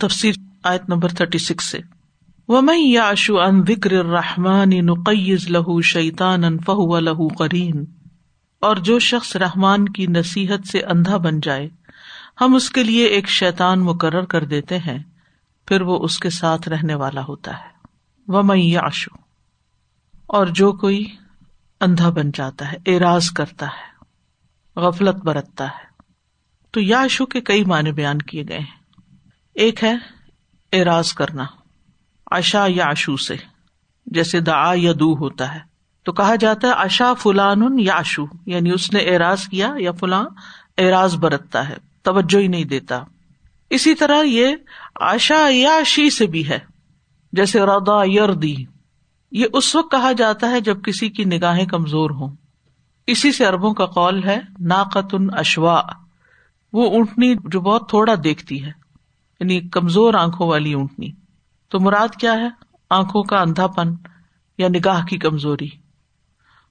تفصیل آیت number thirty six سے۔ ومن یعش عن ذکر الرحمن نقیز لہو شیطان فہو لہو قرین اور جو شخص رحمان کی نصیحت سے اندھا بن جائے، ہم اس کے لیے ایک شیطان مقرر کر دیتے ہیں، پھر وہ اس کے ساتھ رہنے والا ہوتا ہے۔ وہ میں آشو اور جو کوئی اندھا بن جاتا ہے اراض کرتا ہے، غفلت برتتا ہے۔ تو یاشو کے کئی معنی بیان کیے گئے ہیں۔ ایک ہے اراض کرنا اشا یا اشو سے، جیسے دا یا دو ہوتا ہے۔ تو کہا جاتا ہے اشا فلان یا اشو یعنی اس نے اراض کیا یا فلاں اراض برتتا ہے، توجہ ہی نہیں دیتا۔ اسی طرح یہ آشا یا شی سے بھی ہے، جیسے ردا یردی۔ یہ اس وقت کہا جاتا ہے جب کسی کی نگاہیں کمزور ہوں۔ اسی سے اربوں کا قول ہے، ناقتن اشوا وہ اونٹنی جو بہت تھوڑا دیکھتی ہے۔ یعنی کمزور آنکھوں والی اونٹنی۔ تو مراد کیا ہے؟ آنکھوں کا اندھا پن یا نگاہ کی کمزوری۔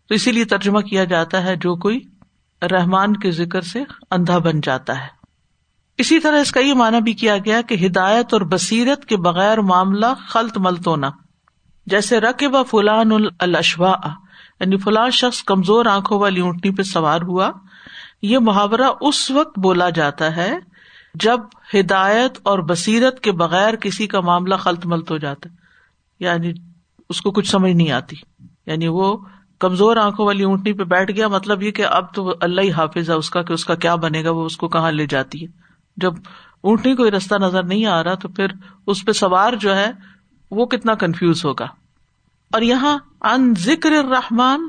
تو اسی لیے ترجمہ کیا جاتا ہے جو کوئی رحمان کے ذکر سے اندھا بن جاتا ہے۔ اسی طرح اس کا یہ مانا بھی کیا گیا کہ ہدایت اور بصیرت کے بغیر معاملہ خلط ملت ہونا۔ جیسے رقب فلان الشوا یعنی فلاں شخص کمزور آنکھوں والی اونٹنی پہ سوار ہوا، یہ محاورہ اس وقت بولا جاتا ہے جب ہدایت اور بصیرت کے بغیر کسی کا معاملہ خلط ملت ہو جاتا ہے یعنی اس کو کچھ سمجھ نہیں آتی یعنی وہ کمزور آنکھوں والی اونٹنی پہ بیٹھ گیا مطلب یہ کہ اب تو اللہ ہی حافظ ہے، اس کا کہ اس کا کیا بنے گا، وہ اس کو کہاں لے جاتی ہے؟ جب اونٹنی کوئی رستہ نظر نہیں آ رہا تو پھر اس پہ سوار جو ہے، وہ کتنا کنفیوز ہوگا۔ اور یہاں ان ذکر رحمان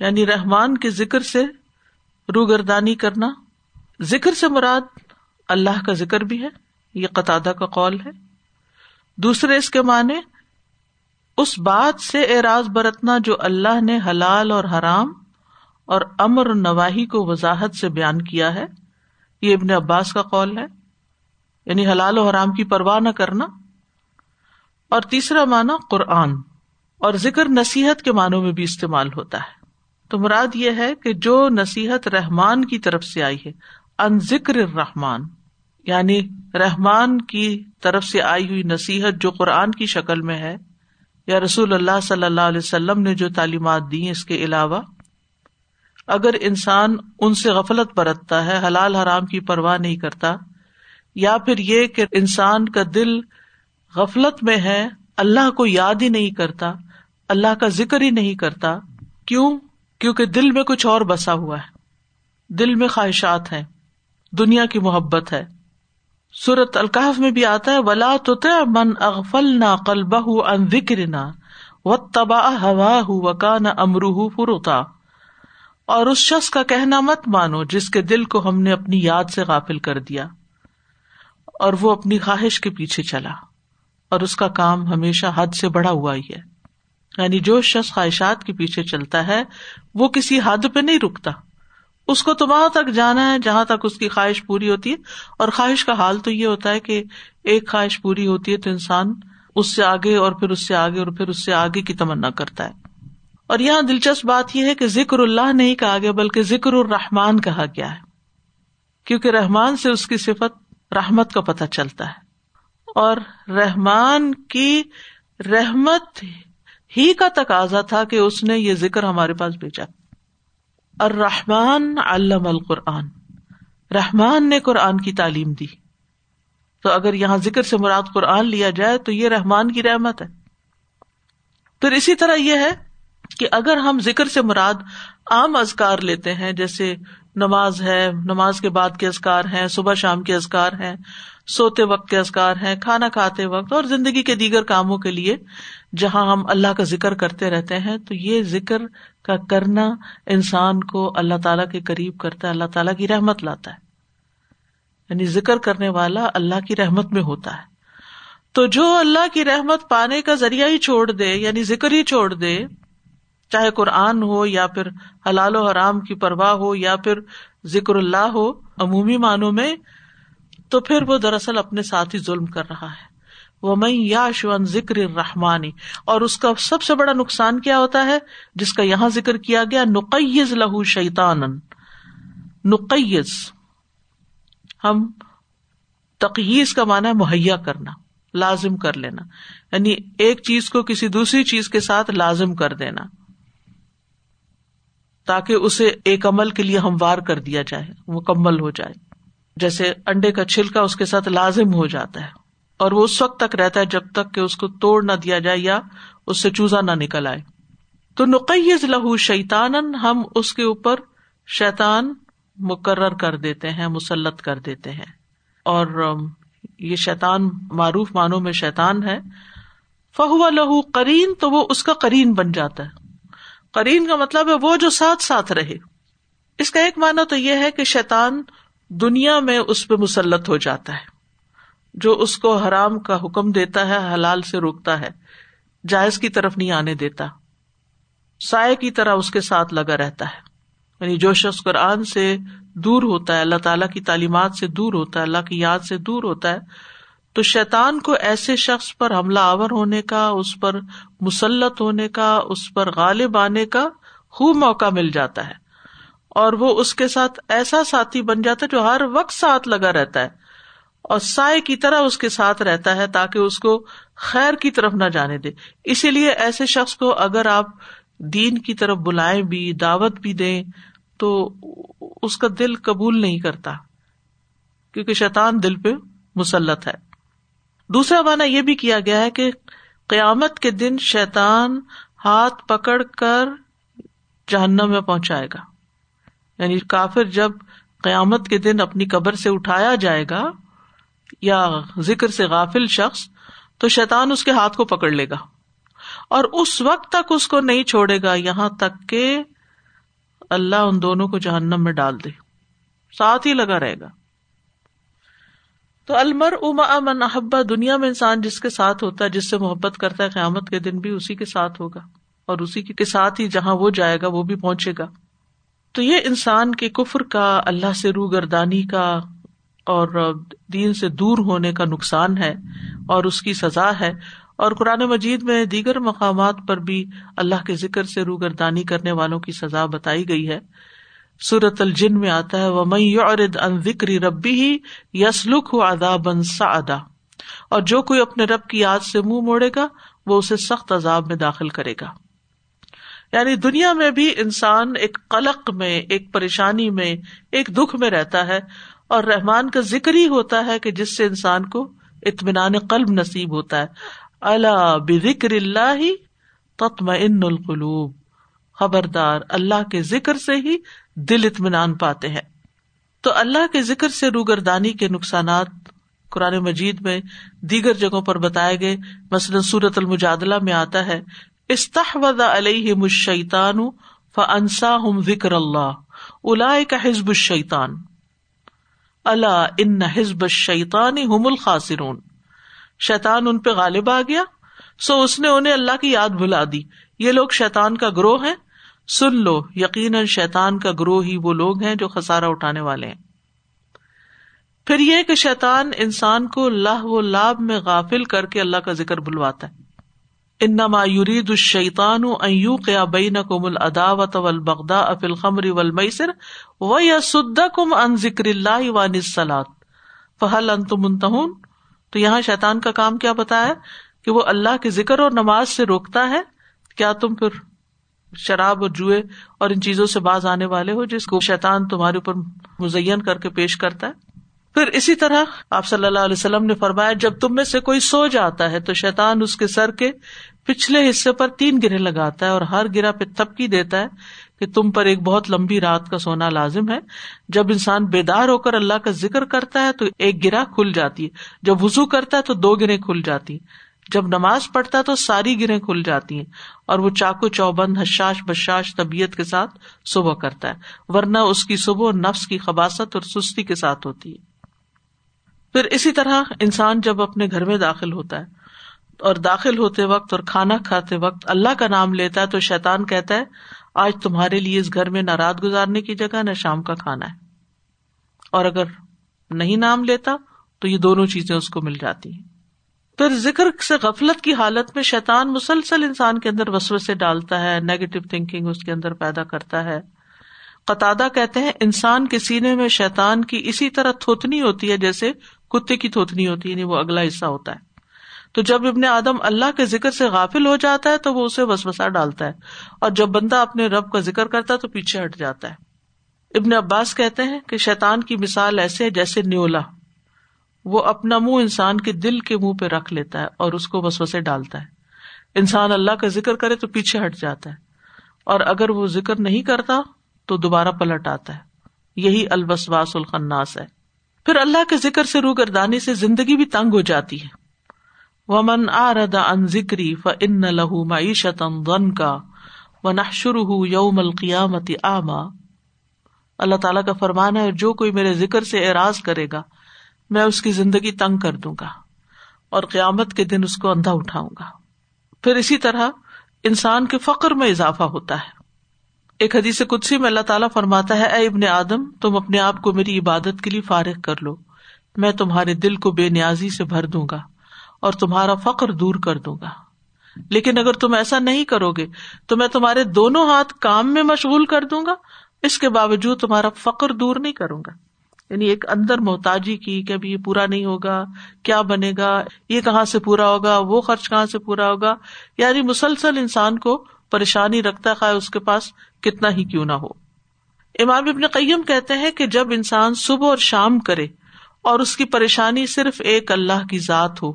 یعنی رحمان کے ذکر سے روگردانی کرنا، ذکر سے مراد اللہ کا ذکر بھی ہے، یہ قطع کا قول ہے۔ دوسرے اس کے معنی، اس بات سے اعراض برتنا جو اللہ نے حلال اور حرام اور امر نواحی کو وضاحت سے بیان کیا ہے، یہ ابن عباس کا قول ہے۔ یعنی حلال و حرام کی پرواہ نہ کرنا۔ اور تیسرا معنی، قرآن۔ اور ذکر نصیحت کے معنوں میں بھی استعمال ہوتا ہے۔ تو مراد یہ ہے کہ جو نصیحت رحمان کی طرف سے آئی ہے، ان ذکر رحمان یعنی رحمان کی طرف سے آئی ہوئی نصیحت جو قرآن کی شکل میں ہے، یا رسول اللہ صلی اللہ علیہ وسلم نے جو تعلیمات دی اس کے علاوہ، اگر انسان ان سے غفلت برتتا ہے، حلال حرام کی پرواہ نہیں کرتا، یا پھر یہ کہ انسان کا دل غفلت میں ہے، اللہ کو یاد ہی نہیں کرتا، اللہ کا ذکر ہی نہیں کرتا، کیوں؟ کیونکہ دل میں کچھ اور بسا ہوا ہے۔ دل میں خواہشات ہے دنیا کی محبت ہے۔ سورت القاف میں بھی آتا ہے، ولا تو من اغفل نہ قلبہ ان ذکر نہ و تباہ ہوا ہُو کا نہ امروہ فروتا اور اس شخص کا کہنا مت مانو جس کے دل کو ہم نے اپنی یاد سے غافل کر دیا۔ اور وہ اپنی خواہش کے پیچھے چلا۔ اور اس کا کام ہمیشہ حد سے بڑا ہوا ہی ہے۔ یعنی جو شخص خواہشات کے پیچھے چلتا ہے، وہ کسی حد پہ نہیں رکتا۔ اس کو تو وہاں تک جانا ہے جہاں تک اس کی خواہش پوری ہوتی ہے اور خواہش کا حال تو یہ ہوتا ہے کہ ایک خواہش پوری ہوتی ہے تو انسان اس سے آگے اور پھر اس سے آگے اور پھر اس سے آگے کی تمنا کرتا ہے۔ اور یہاں دلچسپ بات یہ ہے کہ ذکر اللہ نہیں کہا گیا، بلکہ ذکر الرحمان کہا گیا ہے۔ کیونکہ رحمان سے اس کی صفت رحمت کا پتہ چلتا ہے۔ اور رحمان کی رحمت ہی کا تقاضا تھا کہ اس نے یہ ذکر ہمارے پاس بھیجا۔ اور رحمان علم القرآن۔ رحمان نے قرآن کی تعلیم دی۔ تو اگر یہاں ذکر سے مراد قرآن لیا جائے تو یہ رحمان کی رحمت ہے۔ پھر اسی طرح یہ ہے کہ اگر ہم ذکر سے مراد عام ازکار لیتے ہیں، جیسے نماز ہے، نماز کے بعد کے ازکار ہیں، صبح شام کے ازکار ہیں، سوتے وقت کے ازکار ہیں، کھانا کھاتے وقت اور زندگی کے دیگر کاموں کے لیے جہاں ہم اللہ کا ذکر کرتے رہتے ہیں، تو یہ ذکر کا کرنا انسان کو اللہ تعالیٰ کے قریب کرتا ہے، اللہ تعالیٰ کی رحمت لاتا ہے۔ یعنی ذکر کرنے والا اللہ کی رحمت میں ہوتا ہے۔ تو جو اللہ کی رحمت پانے کا ذریعہ ہی چھوڑ دے یعنی ذکر ہی چھوڑ دے چاہے قرآن ہو یا پھر حلال و حرام کی پرواہ ہو یا پھر ذکر اللہ ہو عمومی معنوں میں، تو پھر وہ دراصل اپنے ساتھ ہی ظلم کر رہا ہے۔ وہ میں یا شون ذکر رحمانی اور اس کا سب سے بڑا نقصان کیا ہوتا ہے؟ جس کا یہاں ذکر کیا گیا نقیز لہو شیتان نقیز ہم تقیز کا مانا ہے مہیا کرنا، لازم کر لینا۔ یعنی ایک چیز کو کسی دوسری چیز کے ساتھ لازم کر دینا۔ تاکہ اسے ایک عمل کے لیے ہموار کر دیا جائے، مکمل ہو جائے۔ جیسے انڈے کا چھلکا اس کے ساتھ لازم ہو جاتا ہے، اور وہ اس وقت تک رہتا ہے جب تک کہ اس کو توڑ نہ دیا جائے یا اس سے چوزا نہ نکل آئے۔ تو نقیز لہو شیتان ہم اس کے اوپر شیتان مقرر کر دیتے ہیں، مسلط کر دیتے ہیں۔ اور یہ شیتان معروف معنوں میں شیتان ہے۔ فہو لہو کرین تو وہ اس کا کرین بن جاتا ہے۔ کرین کا مطلب ہے وہ جو ساتھ ساتھ رہے۔ اس کا ایک معنی تو یہ ہے کہ شیتان دنیا میں اس پہ مسلط ہو جاتا ہے۔ جو اس کو حرام کا حکم دیتا ہے، حلال سے روکتا ہے، جائز کی طرف نہیں آنے دیتا۔ سائے کی طرح اس کے ساتھ لگا رہتا ہے۔ یعنی جو شخص قرآن سے دور ہوتا ہے، اللہ تعالیٰ کی تعلیمات سے دور ہوتا ہے، اللہ کی یاد سے دور ہوتا ہے تو شیطان کو ایسے شخص پر حملہ آور ہونے کا، اس پر مسلط ہونے کا، اس پر غالب آنے کا خوب موقع مل جاتا ہے۔ اور وہ اس کے ساتھ ایسا ساتھی بن جاتا ہے جو ہر وقت ساتھ لگا رہتا ہے اور سائے کی طرح اس کے ساتھ رہتا ہے تاکہ اس کو خیر کی طرف نہ جانے دے۔ اسی لیے ایسے شخص کو اگر آپ دین کی طرف بلائیں بھی، دعوت بھی دیں، تو اس کا دل قبول نہیں کرتا، کیونکہ شیطان دل پہ مسلط ہے۔ دوسرا مانا یہ بھی کیا گیا ہے کہ قیامت کے دن شیطان ہاتھ پکڑ کر جہنم میں پہنچائے گا۔ یعنی کافر جب قیامت کے دن اپنی قبر سے اٹھایا جائے گا یا ذکر سے غافل شخص، تو شیطان اس کے ہاتھ کو پکڑ لے گا۔ اور اس وقت تک اس کو نہیں چھوڑے گا، یہاں تک کہ اللہ ان دونوں کو جہنم میں ڈال دے۔ ساتھ ہی لگا رہے گا۔ تو المر اما امن احبا دنیا میں انسان جس کے ساتھ ہوتا ہے، جس سے محبت کرتا ہے، قیامت کے دن بھی اسی کے ساتھ ہوگا اور اسی کے ساتھ ہی جہاں وہ جائے گا، وہ بھی پہنچے گا۔ تو یہ انسان کے کفر کا، اللہ سے رو گردانی کا اور دین سے دور ہونے کا نقصان ہے اور اس کی سزا ہے۔ اور قرآن مجید میں دیگر مقامات پر بھی اللہ کے ذکر سے روگردانی کرنے والوں کی سزا بتائی گئی ہے۔ سورت الجن میں آتا ہے وہ مئی ان ذکری ربی ہی یسلک ہو ادا بن سا ادا اور جو کوئی اپنے رب کی یاد سے منہ موڑے گا، وہ اسے سخت عذاب میں داخل کرے گا۔ یعنی دنیا میں بھی انسان ایک قلق میں، ایک پریشانی میں، ایک دکھ میں رہتا ہے۔ اور رحمان کا ذکر ہی ہوتا ہے کہ جس سے انسان کو اطمینان قلب نصیب ہوتا ہے۔ اللہ بکر اللہ تتم ان القلوب۔ خبردار، اللہ کے ذکر سے ہی دل اطمینان پاتے ہیں۔ تو اللہ کے ذکر سے روگردانی کے نقصانات قرآن مجید میں دیگر جگہوں پر بتائے گئے۔ مثلاً سورت المجادلہ میں آتا ہے استحد علیہ مشیتان فنسا ہم ذکر اللہ الا حزب الشیطان۔ اللہ ان حزب شیطان ہم الخاصرون شیطان ان پہ غالب آ گیا، سو اس نے انہیں اللہ کی یاد بلا دی۔ یہ لوگ شیطان کا گروہ ہے سن لو، یقیناً شیطان کا گروہ ہی وہ لوگ ہیں جو خسارا اٹھانے والے ہیں۔ پھر یہ کہ شیطان انسان کو لاہ و لاب میں غافل کر کے اللہ کا ذکر بلواتا ہے۔ انما يريد الشيطان ان يوقع بينكم العداوه والبغضاء في الخمر والميسر ويصدكم عن ذكر الله وعن الصلاه فهل انتم منتهون تو یہاں شیطان کا کام کیا بتایا کہ وہ اللہ کے ذکر اور نماز سے روکتا ہے۔ کیا تم پھر شراب اور جوئے اور ان چیزوں سے باز آنے والے ہو، جس کو شیطان تمہارے اوپر مزین کر کے پیش کرتا ہے۔ پھر اسی طرح آپ صلی اللہ علیہ وسلم نے فرمایا، جب تم میں سے کوئی سو جاتا ہے تو شیطان اس کے سر کے پچھلے حصے پر تین گرے لگاتا ہے اور ہر گرا پہ تھپکی دیتا ہے کہ تم پر ایک بہت لمبی رات کا سونا لازم ہے۔ جب انسان بیدار ہو کر اللہ کا ذکر کرتا ہے تو ایک گرا کھل جاتی ہے، جب وزو کرتا ہے تو دو گرے کھل جاتی جب نماز پڑھتا ہے تو ساری گریں کھل جاتی ہیں اور وہ چاقو چوبند حشاش بشاش طبیعت کے ساتھ صبح کرتا ہے، ورنہ اس کی صبح نفس کی خباست اور سستی کے ساتھ ہوتی ہے۔ پھر اسی طرح انسان جب اپنے گھر میں داخل ہوتا ہے اور داخل ہوتے وقت اور کھانا کھاتے وقت اللہ کا نام لیتا ہے تو شیطان کہتا ہے، آج تمہارے لیے اس گھر میں نہ رات گزارنے کی جگہ نہ شام کا کھانا ہے۔ اور اگر نہیں نام لیتا تو یہ دونوں چیزیں اس کو مل جاتی ہیں۔ پھر ذکر سے غفلت کی حالت میں شیطان مسلسل انسان کے اندر وسو سے ڈالتا ہے نیگیٹو تھنکنگ اس کے اندر پیدا کرتا ہے۔ قطع کہتے ہیں، انسان کے سینے میں شیطان کی اسی طرح تھوتنی ہوتی ہے جیسے کتے کی تھوتنی ہوتی ہے یعنی وہ اگلا حصہ ہوتا ہے۔ تو جب ابن آدم اللہ کے ذکر سے غافل ہو جاتا ہے تو وہ اسے بس بسا ڈالتا ہے۔ اور جب بندہ اپنے رب کا ذکر کرتا ہے تو پیچھے ہٹ جاتا ہے۔ ابن عباس کہتے ہیں کہ شیتان کی مثال ایسے ہے جیسے نیولا۔ وہ اپنا منہ انسان کے دل کے منہ پہ رکھ لیتا ہے اور اس کو بس بسے ڈالتا ہے۔ انسان اللہ کا ذکر کرے تو پیچھے ہٹ جاتا ہے۔ اور اگر وہ ذکر نہیں کرتا تو دوبارہ پلٹ آتا ہے۔ یہی البسواس الخناس ہے۔ پھر اللہ کے ذکر سے روگردانی سے زندگی بھی تنگ ہو جاتی ہے۔ ومن آرد ان ذکری ف ان لہو معیشت غن کا و نحشر یوم القیامت آما اللہ تعالیٰ کا فرمان ہے جو کوئی میرے ذکر سے اعراض کرے گا میں اس کی زندگی تنگ کر دوں گا اور قیامت کے دن اس کو اندھا اٹھاؤں گا۔ پھر اسی طرح انسان کے فخر میں اضافہ ہوتا ہے۔ ایک حدیث قدسی میں اللہ تعالیٰ فرماتا ہے، اے ابن آدم، تم اپنے آپ کو میری عبادت کے لیے فارغ کر لو۔ میں تمہارے دل کو بے نیازی سے بھر دوں گا اور تمہارا فخر دور کر دوں گا۔ لیکن اگر تم ایسا نہیں کرو گے، تو میں تمہارے دونوں ہاتھ کام میں مشغول کر دوں گا۔ اس کے باوجود تمہارا فخر دور نہیں کروں گا۔ یعنی ایک اندر محتاجی کی کہ ابھی یہ پورا نہیں ہوگا، کیا بنے گا، یہ کہاں سے پورا ہوگا، وہ خرچ کہاں سے پورا ہوگا؟ یعنی مسلسل انسان کو پریشانی رکھتا خواہ اس کے پاس کتنا ہی کیوں نہ ہو۔ امام ابن قیم کہتے ہیں کہ جب انسان صبح اور شام کرے اور اس کی پریشانی صرف ایک اللہ کی ذات ہو،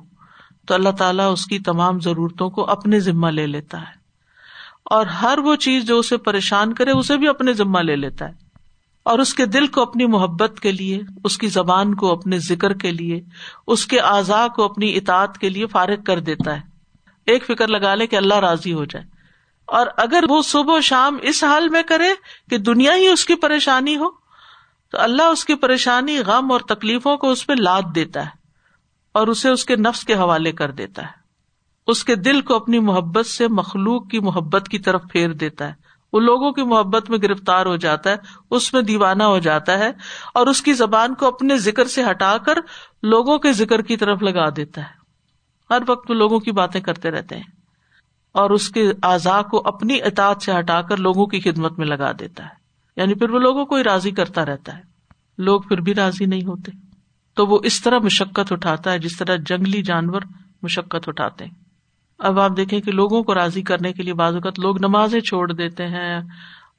تو اللہ تعالیٰ اس کی تمام ضرورتوں کو اپنے ذمہ لے لیتا ہے۔ اور ہر وہ چیز جو اسے پریشان کرے، اسے بھی اپنے ذمہ لے لیتا ہے۔ اور اس کے دل کو اپنی محبت کے لیے، اس کی زبان کو اپنے ذکر کے لیے، اس کے اعضاء کو اپنی اطاعت کے لیے فارغ کر دیتا ہے۔ ایک فکر لگا لے کہ اللہ راضی ہو جائے۔ اور اگر وہ صبح و شام اس حال میں کرے کہ دنیا ہی اس کی پریشانی ہو، تو اللہ اس کی پریشانی، غم اور تکلیفوں کو اس پہ لاد دیتا ہے اور اسے اس کے نفس کے حوالے کر دیتا ہے۔ اس کے دل کو اپنی محبت سے مخلوق کی محبت کی طرف پھیر دیتا ہے۔ وہ لوگوں کی محبت میں گرفتار ہو جاتا ہے، اس میں دیوانہ ہو جاتا ہے اور اس کی زبان کو اپنے ذکر سے ہٹا کر لوگوں کے ذکر کی طرف لگا دیتا ہے۔ ہر وقت وہ لوگوں کی باتیں کرتے رہتے ہیں اور اس کے اعضاء کو اپنی اطاعت سے ہٹا کر لوگوں کی خدمت میں لگا دیتا ہے۔ یعنی پھر وہ لوگوں کو ہی راضی کرتا رہتا ہے۔ لوگ پھر بھی راضی نہیں ہوتے۔ تو وہ اس طرح مشقت اٹھاتا ہے جس طرح جنگلی جانور مشقت اٹھاتے ہیں۔ اب آپ دیکھیں کہ لوگوں کو راضی کرنے کے لیے بعض اوقات لوگ نمازیں چھوڑ دیتے ہیں،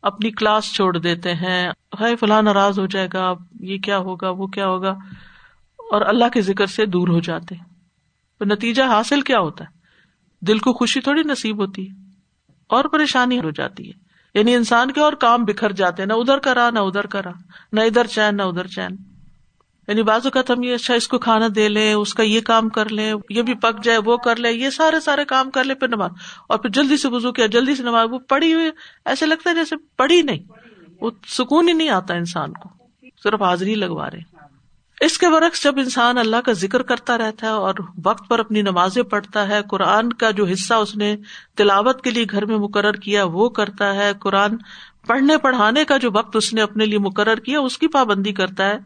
اپنی کلاس چھوڑ دیتے ہیں، ہائے فلاں ناراض ہو جائے گا، یہ کیا ہوگا، وہ کیا ہوگا، اور اللہ کے ذکر سے دور ہو جاتے ہیں۔ تو نتیجہ حاصل کیا ہوتا ہے؟ دل کو خوشی تھوڑی نصیب ہوتی ہے اور پریشانی ہو جاتی ہے۔ یعنی انسان کے اور کام بکھر جاتے ہیں، نہ ادھر کرا، نہ ادھر کرا، نہ ادھر چین، نہ ادھر چین۔ یعنی بعض اوقات ہم یہ اچھا اس کو کھانا دے لیں اس کا یہ کام کر لیں یہ بھی پک جائے، وہ کر لے، یہ سارے سارے کام کر لے پھر نماز۔ اور پھر جلدی سے بزو کیا، جلدی سے نماز، وہ پڑھی ہوئی، ایسے لگتا ہے جیسے پڑھی نہیں۔ وہ سکون ہی نہیں آتا انسان کو، صرف حاضری لگوا رہے۔ اس کے برعکس جب انسان اللہ کا ذکر کرتا رہتا ہے اور وقت پر اپنی نمازیں پڑھتا ہے، قرآن کا جو حصہ اس نے تلاوت کے لیے گھر میں مقرر کیا، وہ کرتا ہے۔ قرآن پڑھنے، پڑھانے کا جو وقت اس نے اپنے لیے مقرر کیا، اس کی پابندی کرتا ہے۔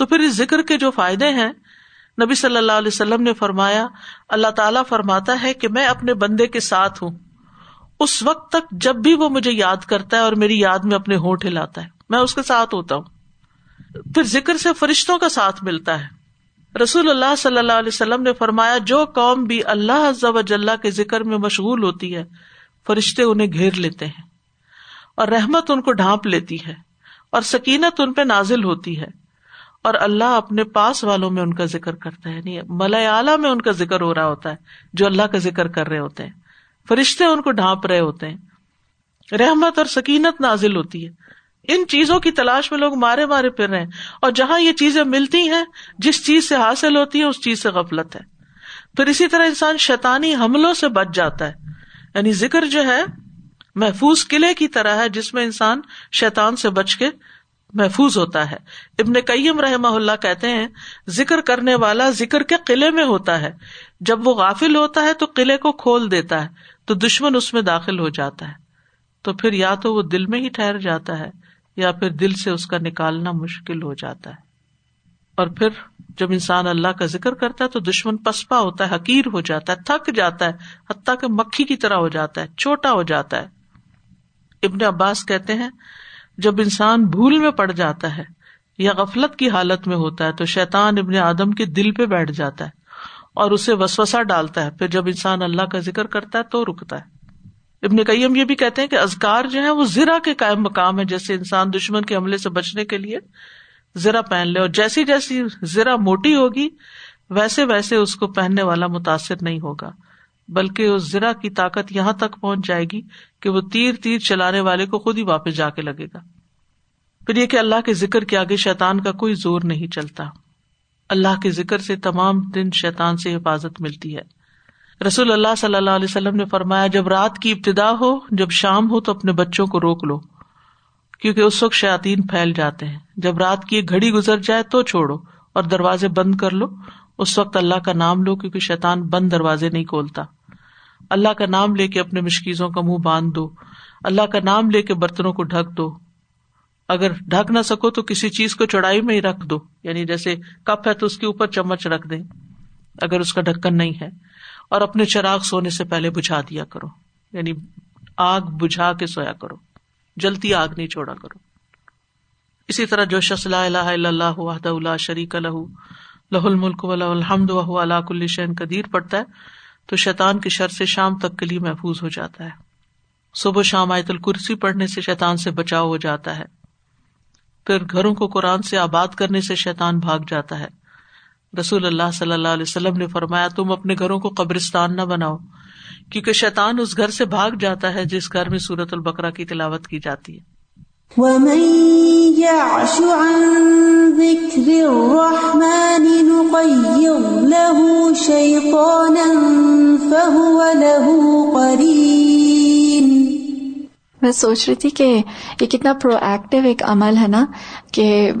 تو پھر اس ذکر کے جو فائدے ہیں، نبی صلی اللہ علیہ وسلم نے فرمایا، اللہ تعالیٰ فرماتا ہے کہ میں اپنے بندے کے ساتھ ہوں۔ اس وقت تک جب بھی وہ مجھے یاد کرتا ہے اور میری یاد میں اپنے ہونٹ ہلاتا ہے، میں اس کے ساتھ ہوتا ہوں۔ پھر ذکر سے فرشتوں کا ساتھ ملتا ہے۔ رسول اللہ صلی اللہ علیہ وسلم نے فرمایا، جو قوم بھی اللہ جل کے ذکر میں مشغول ہوتی ہے، فرشتے انہیں گھیر لیتے ہیں۔ اور رحمت ان کو ڈھانپ لیتی ہے، اور سکینت ان پہ نازل ہوتی ہے۔ اور اللہ اپنے پاس والوں میں ان کا ذکر کرتا ہے۔ یعنی ملیا اعلیٰ میں ان کا ذکر ہو رہا ہوتا ہے، جو اللہ کا ذکر کر رہے ہوتے ہیں۔ فرشتے ان کو ڈھانپ رہے ہوتے ہیں۔ رحمت اور سکینت نازل ہوتی ہے۔ ان چیزوں کی تلاش میں لوگ مارے مارے پھر رہے ہیں۔ اور جہاں یہ چیزیں ملتی ہیں، جس چیز سے حاصل ہوتی ہے، اس چیز سے غفلت ہے۔ پھر اسی طرح انسان شیطانی حملوں سے بچ جاتا ہے۔ یعنی ذکر جو ہے، محفوظ قلعے کی طرح ہے، جس میں انسان شیطان سے بچ کے محفوظ ہوتا ہے۔ ابن کئیم رحم اللہ کہتے ہیں، ذکر کرنے والا ذکر کے قلعے میں ہوتا ہے۔ جب وہ غافل ہوتا ہے تو قلعے کو کھول دیتا ہے، تو دشمن اس میں داخل ہو جاتا ہے۔ تو پھر یا تو وہ دل میں ہی ٹھہر جاتا ہے، یا پھر دل سے اس کا نکالنا مشکل ہو جاتا ہے۔ اور پھر جب انسان اللہ کا ذکر کرتا ہے تو دشمن پسپا ہوتا ہے، حقیر ہو جاتا ہے، تھک جاتا ہے، حتیٰ کہ مکھی کی طرح ہو جاتا ہے چھوٹا ہو جاتا ہے۔ ابن عباس کہتے ہیں جب انسان بھول میں پڑ جاتا ہے یا غفلت کی حالت میں ہوتا ہے تو شیطان ابن آدم کے دل پہ بیٹھ جاتا ہے اور اسے وسوسا ڈالتا ہے۔ پھر جب انسان اللہ کا ذکر کرتا ہے تو رکتا ہے۔ ابن کئیم یہ بھی کہتے ہیں کہ ازکار جو ہے وہ زرا کے قائم مقام ہے جیسے انسان دشمن کے حملے سے بچنے کے لیے زرا پہن لے اور جیسی جیسی زرا موٹی ہوگی، ویسے ویسے اس کو پہننے والا متاثر نہیں ہوگا۔ بلکہ اس زرا کی طاقت یہاں تک پہنچ جائے گی کہ وہ تیر تیر چلانے والے کو خود ہی واپس جا کے لگے گا۔ پھر یہ کہ اللہ کے ذکر کے آگے شیتان کا کوئی زور نہیں چلتا۔ اللہ کے ذکر سے تمام دن شیتان سے حفاظت ملتی ہے۔ رسول اللہ صلی اللہ علیہ وسلم نے فرمایا، جب رات کی ابتدا ہو، جب شام ہو، تو اپنے بچوں کو روک لو، کیونکہ اس وقت شاطین پھیل جاتے ہیں۔ جب رات کی ایک گھڑی گزر جائے تو چھوڑو اور دروازے بند کر لو۔ اس وقت اللہ کا نام لو، کیونکہ شیطان بند دروازے نہیں کھولتا۔ اللہ کا نام لے کے اپنے مشکیزوں کا منہ باندھ دو۔ اللہ کا نام لے کے برتنوں کو ڈھک دو۔ اگر ڈھک نہ سکو تو کسی چیز کو چڑھائی میں ہی رکھ دو۔ یعنی جیسے کپ ہے تو اس کے اوپر چمچ رکھ دیں۔ اگر اس کا ڈھکن نہیں ہے۔ اور اپنے چراغ سونے سے پہلے بجھا دیا کرو۔ یعنی آگ بجھا کے سویا کرو۔ جلتی آگ نہیں چھوڑا کرو۔ اسی طرح جو شخص لا الہ الا اللہ وحدہ اللہ شریک لہ لہ الملک و لہ الحمد وهو على كل شيء قدیر پڑھتا ہے۔ تو شیطان کی شر سے شام تک کے لیے محفوظ ہو جاتا ہے۔ صبح شام آیت الکرسی پڑھنے سے شیطان سے بچاؤ ہو جاتا ہے۔ پھر گھروں کو قرآن سے آباد کرنے سے شیطان بھاگ جاتا ہے۔ رسول اللہ صلی اللہ علیہ وسلم نے فرمایا، تم اپنے گھروں کو قبرستان نہ بناؤ، کیونکہ شیطان اس گھر سے بھاگ جاتا ہے جس گھر میں سورت البکرا کی تلاوت کی جاتی ہے۔ میں سوچ رہی تھی کہ یہ کتنا پرو ایکٹیو ایک عمل ہے نا، کہ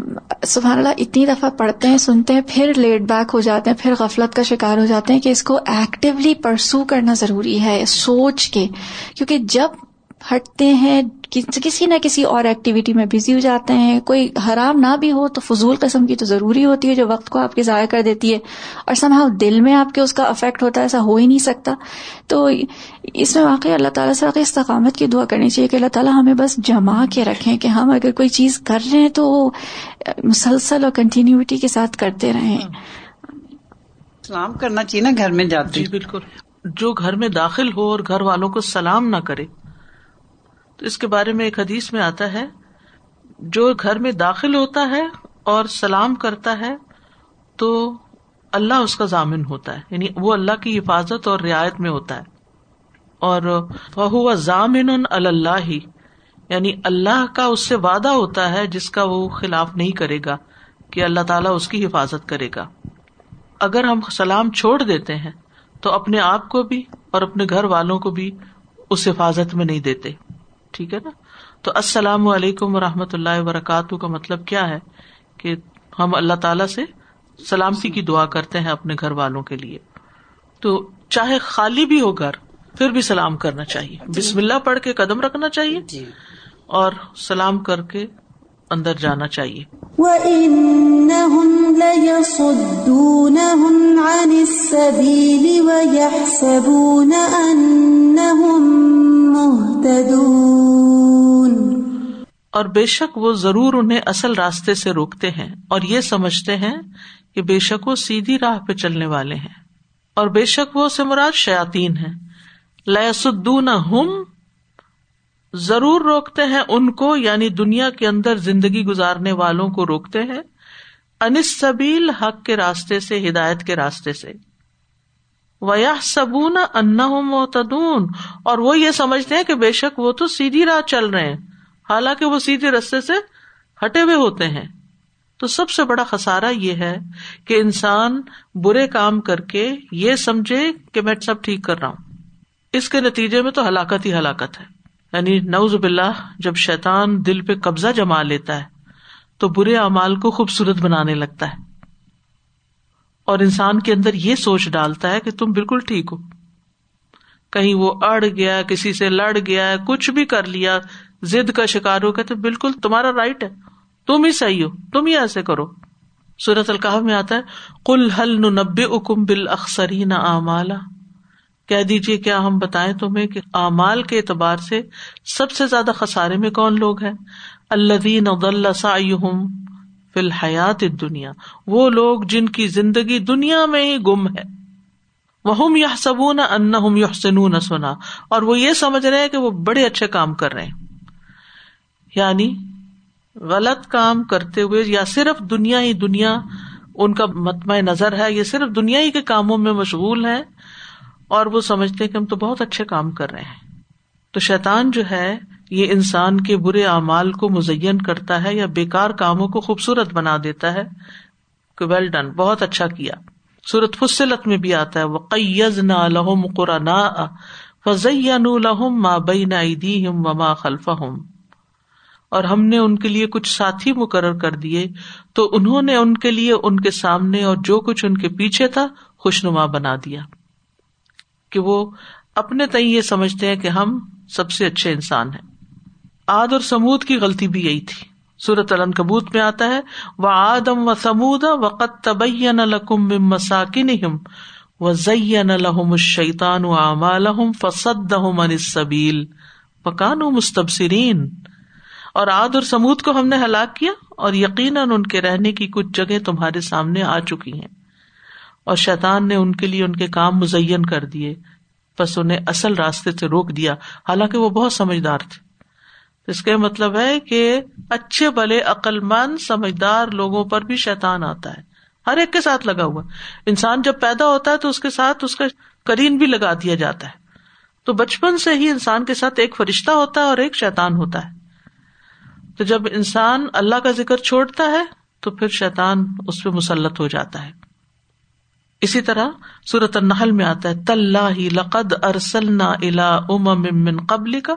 سبحان اللہ اتنی دفعہ پڑھتے ہیں، سنتے ہیں، پھر لیٹ بیک ہو جاتے ہیں، پھر غفلت کا شکار ہو جاتے ہیں کہ اس کو ایکٹیولی پرسو کرنا ضروری ہے، سوچ کے۔ کیونکہ جب ہٹتے ہیں کسی نہ کسی اور ایکٹیویٹی میں بزی ہو جاتے ہیں۔ کوئی حرام نہ بھی ہو تو فضول قسم کی تو ضروری ہوتی ہے جو وقت کو آپ کے ضائع کر دیتی ہے۔ اور سماؤ دل میں آپ کے اس کا افیکٹ ہوتا ہے ایسا ہو ہی نہیں سکتا۔ تو اس میں واقعی اللہ تعالیٰ سے واقعی استقامت کی دعا کرنی چاہیے کہ اللہ تعالیٰ ہمیں بس جما کے رکھیں کہ ہم اگر کوئی چیز کر رہے ہیں تو مسلسل اور کنٹینیوٹی کے ساتھ کرتے رہیں۔ سلام کرنا چاہیے نا گھر میں جاتے۔ جی بالکل۔ جو گھر میں داخل ہو اور گھر والوں کو سلام نہ کرے۔ تو اس کے بارے میں ایک حدیث میں آتا ہے، جو گھر میں داخل ہوتا ہے اور سلام کرتا ہے، تو اللہ اس کا ضامن ہوتا ہے۔ یعنی وہ اللہ کی حفاظت اور رعایت میں ہوتا ہے۔ اور وہ ضامن اللہ ہی یعنی اللہ کا اس سے وعدہ ہوتا ہے جس کا وہ خلاف نہیں کرے گا، کہ اللہ تعالیٰ اس کی حفاظت کرے گا۔ اگر ہم سلام چھوڑ دیتے ہیں، تو اپنے آپ کو بھی اور اپنے گھر والوں کو بھی اس حفاظت میں نہیں دیتے۔ ٹھیک ہے نا تو السلام علیکم و رحمۃ اللہ وبرکاتہ کا مطلب کیا ہے کہ ہم اللہ تعالی سے سلامتی کی دعا کرتے ہیں اپنے گھر والوں کے لیے تو چاہے خالی بھی ہو گھر پھر بھی سلام کرنا چاہیے جی۔ بسم اللہ پڑھ کے قدم رکھنا چاہیے جی۔ اور سلام کر کے اندر جانا چاہیے اور بے شک وہ ضرور انہیں اصل راستے سے روکتے ہیں اور یہ سمجھتے ہیں کہ بے شک وہ سیدھی راہ پہ چلنے والے ہیں۔ اور بے شک وہ سے مراد شیاتین ہے لسدون ہم ضرور روکتے ہیں ان کو یعنی دنیا کے اندر زندگی گزارنے والوں کو روکتے ہیں۔ انس سبیل حق کے راستے سے، ہدایت کے راستے سے۔ ویا سبون انا معتدون اور وہ یہ سمجھتے ہیں کہ بے شک وہ تو سیدھی راہ چل رہے ہیں۔ حالانکہ وہ سیدھے رستے سے ہٹے ہوئے ہوتے ہیں۔ تو سب سے بڑا خسارا یہ ہے کہ انسان برے کام کر کے یہ سمجھے کہ میں سب ٹھیک کر رہا ہوں۔ اس کے نتیجے میں تو ہلاکت ہی ہلاکت ہے۔ یعنی نوز باللہ، جب شیطان دل پہ قبضہ جما لیتا ہے تو برے اعمال کو خوبصورت بنانے لگتا ہے۔ اور انسان کے اندر یہ سوچ ڈالتا ہے کہ تم بالکل ٹھیک ہو۔ کہیں وہ اڑ گیا، کسی سے لڑ گیا، کچھ بھی کر لیا زد کا شکار ہو گیا، تو بالکل تمہارا رائٹ ہے۔ تم ہی صحیح ہو، تم ہی ایسے کرو۔ سورت القاح میں آتا ہے کل حل نبے اکم بال اخسری نہ کہہ دیجیے کیا ہم بتائیں تمہیں کہ اعمال کے اعتبار سے سب سے زیادہ خسارے میں کون لوگ ہیں؟ اللہ دین فی الحیات دنیا وہ لوگ جن کی زندگی دنیا میں ہی گم ہے۔ وہ یا سبون ان یحسنون سنا۔ اور وہ یہ سمجھ رہے کہ وہ بڑے اچھے کام کر رہے ہیں۔ یعنی غلط کام کرتے ہوئے یا صرف دنیا ہی دنیا ان کا متمع نظر ہے، یہ صرف دنیا ہی کے کاموں میں مشغول ہے اور وہ سمجھتے کہ ہم تو بہت اچھے کام کر رہے ہیں۔ تو شیطان جو ہے یہ انسان کے برے اعمال کو مزین کرتا ہے یا بےکار کاموں کو خوبصورت بنا دیتا ہے؟ کہ ویل ڈن بہت اچھا کیا۔ سورت فصلت میں بھی آتا ہے وہ قیز نہ لہم قرآن فضین الحم ماں بین ہم وما خلف ہم اور ہم نے ان کے لیے کچھ ساتھی مقرر کر دیے، تو انہوں نے ان کے لیے ان کے سامنے اور جو کچھ ان کے پیچھے تھا خوشنما بنا دیا۔ کہ وہ اپنے تئی یہ سمجھتے ہیں کہ ہم سب سے اچھے انسان ہیں۔ آد اور سمود کی غلطی بھی یہی تھی۔ سورت علن کبوت میں آتا ہے وہ آدم و سمود وقت تبین لکم مساکن و زین الشیطان و اعمالحم فسد من السبیل پکان مستبصرین اور آد اور سمود کو ہم نے ہلاک کیا اور یقیناً ان کے رہنے کی کچھ جگہ تمہارے سامنے آ چکی ہیں۔ اور شیطان نے ان کے لیے ان کے کام مزین کر دیے۔ بس انہیں اصل راستے سے روک دیا۔ حالانکہ وہ بہت سمجھدار تھے۔ اس کا مطلب ہے کہ اچھے بلے عقل مند سمجھدار لوگوں پر بھی شیطان آتا ہے۔ ہر ایک کے ساتھ لگا ہوا۔ انسان جب پیدا ہوتا ہے تو اس کے ساتھ اس کا کرین بھی لگا دیا جاتا ہے۔ تو بچپن سے ہی انسان کے ساتھ ایک فرشتہ ہوتا ہے اور ایک شیطان ہوتا ہے۔ تو جب انسان اللہ کا ذکر چھوڑتا ہے تو پھر شیطان اس پہ مسلط ہو جاتا ہے۔ اسی طرح سورت النحل میں آتا ہے تلّہ لقد ارسلنا الا امم قبل کا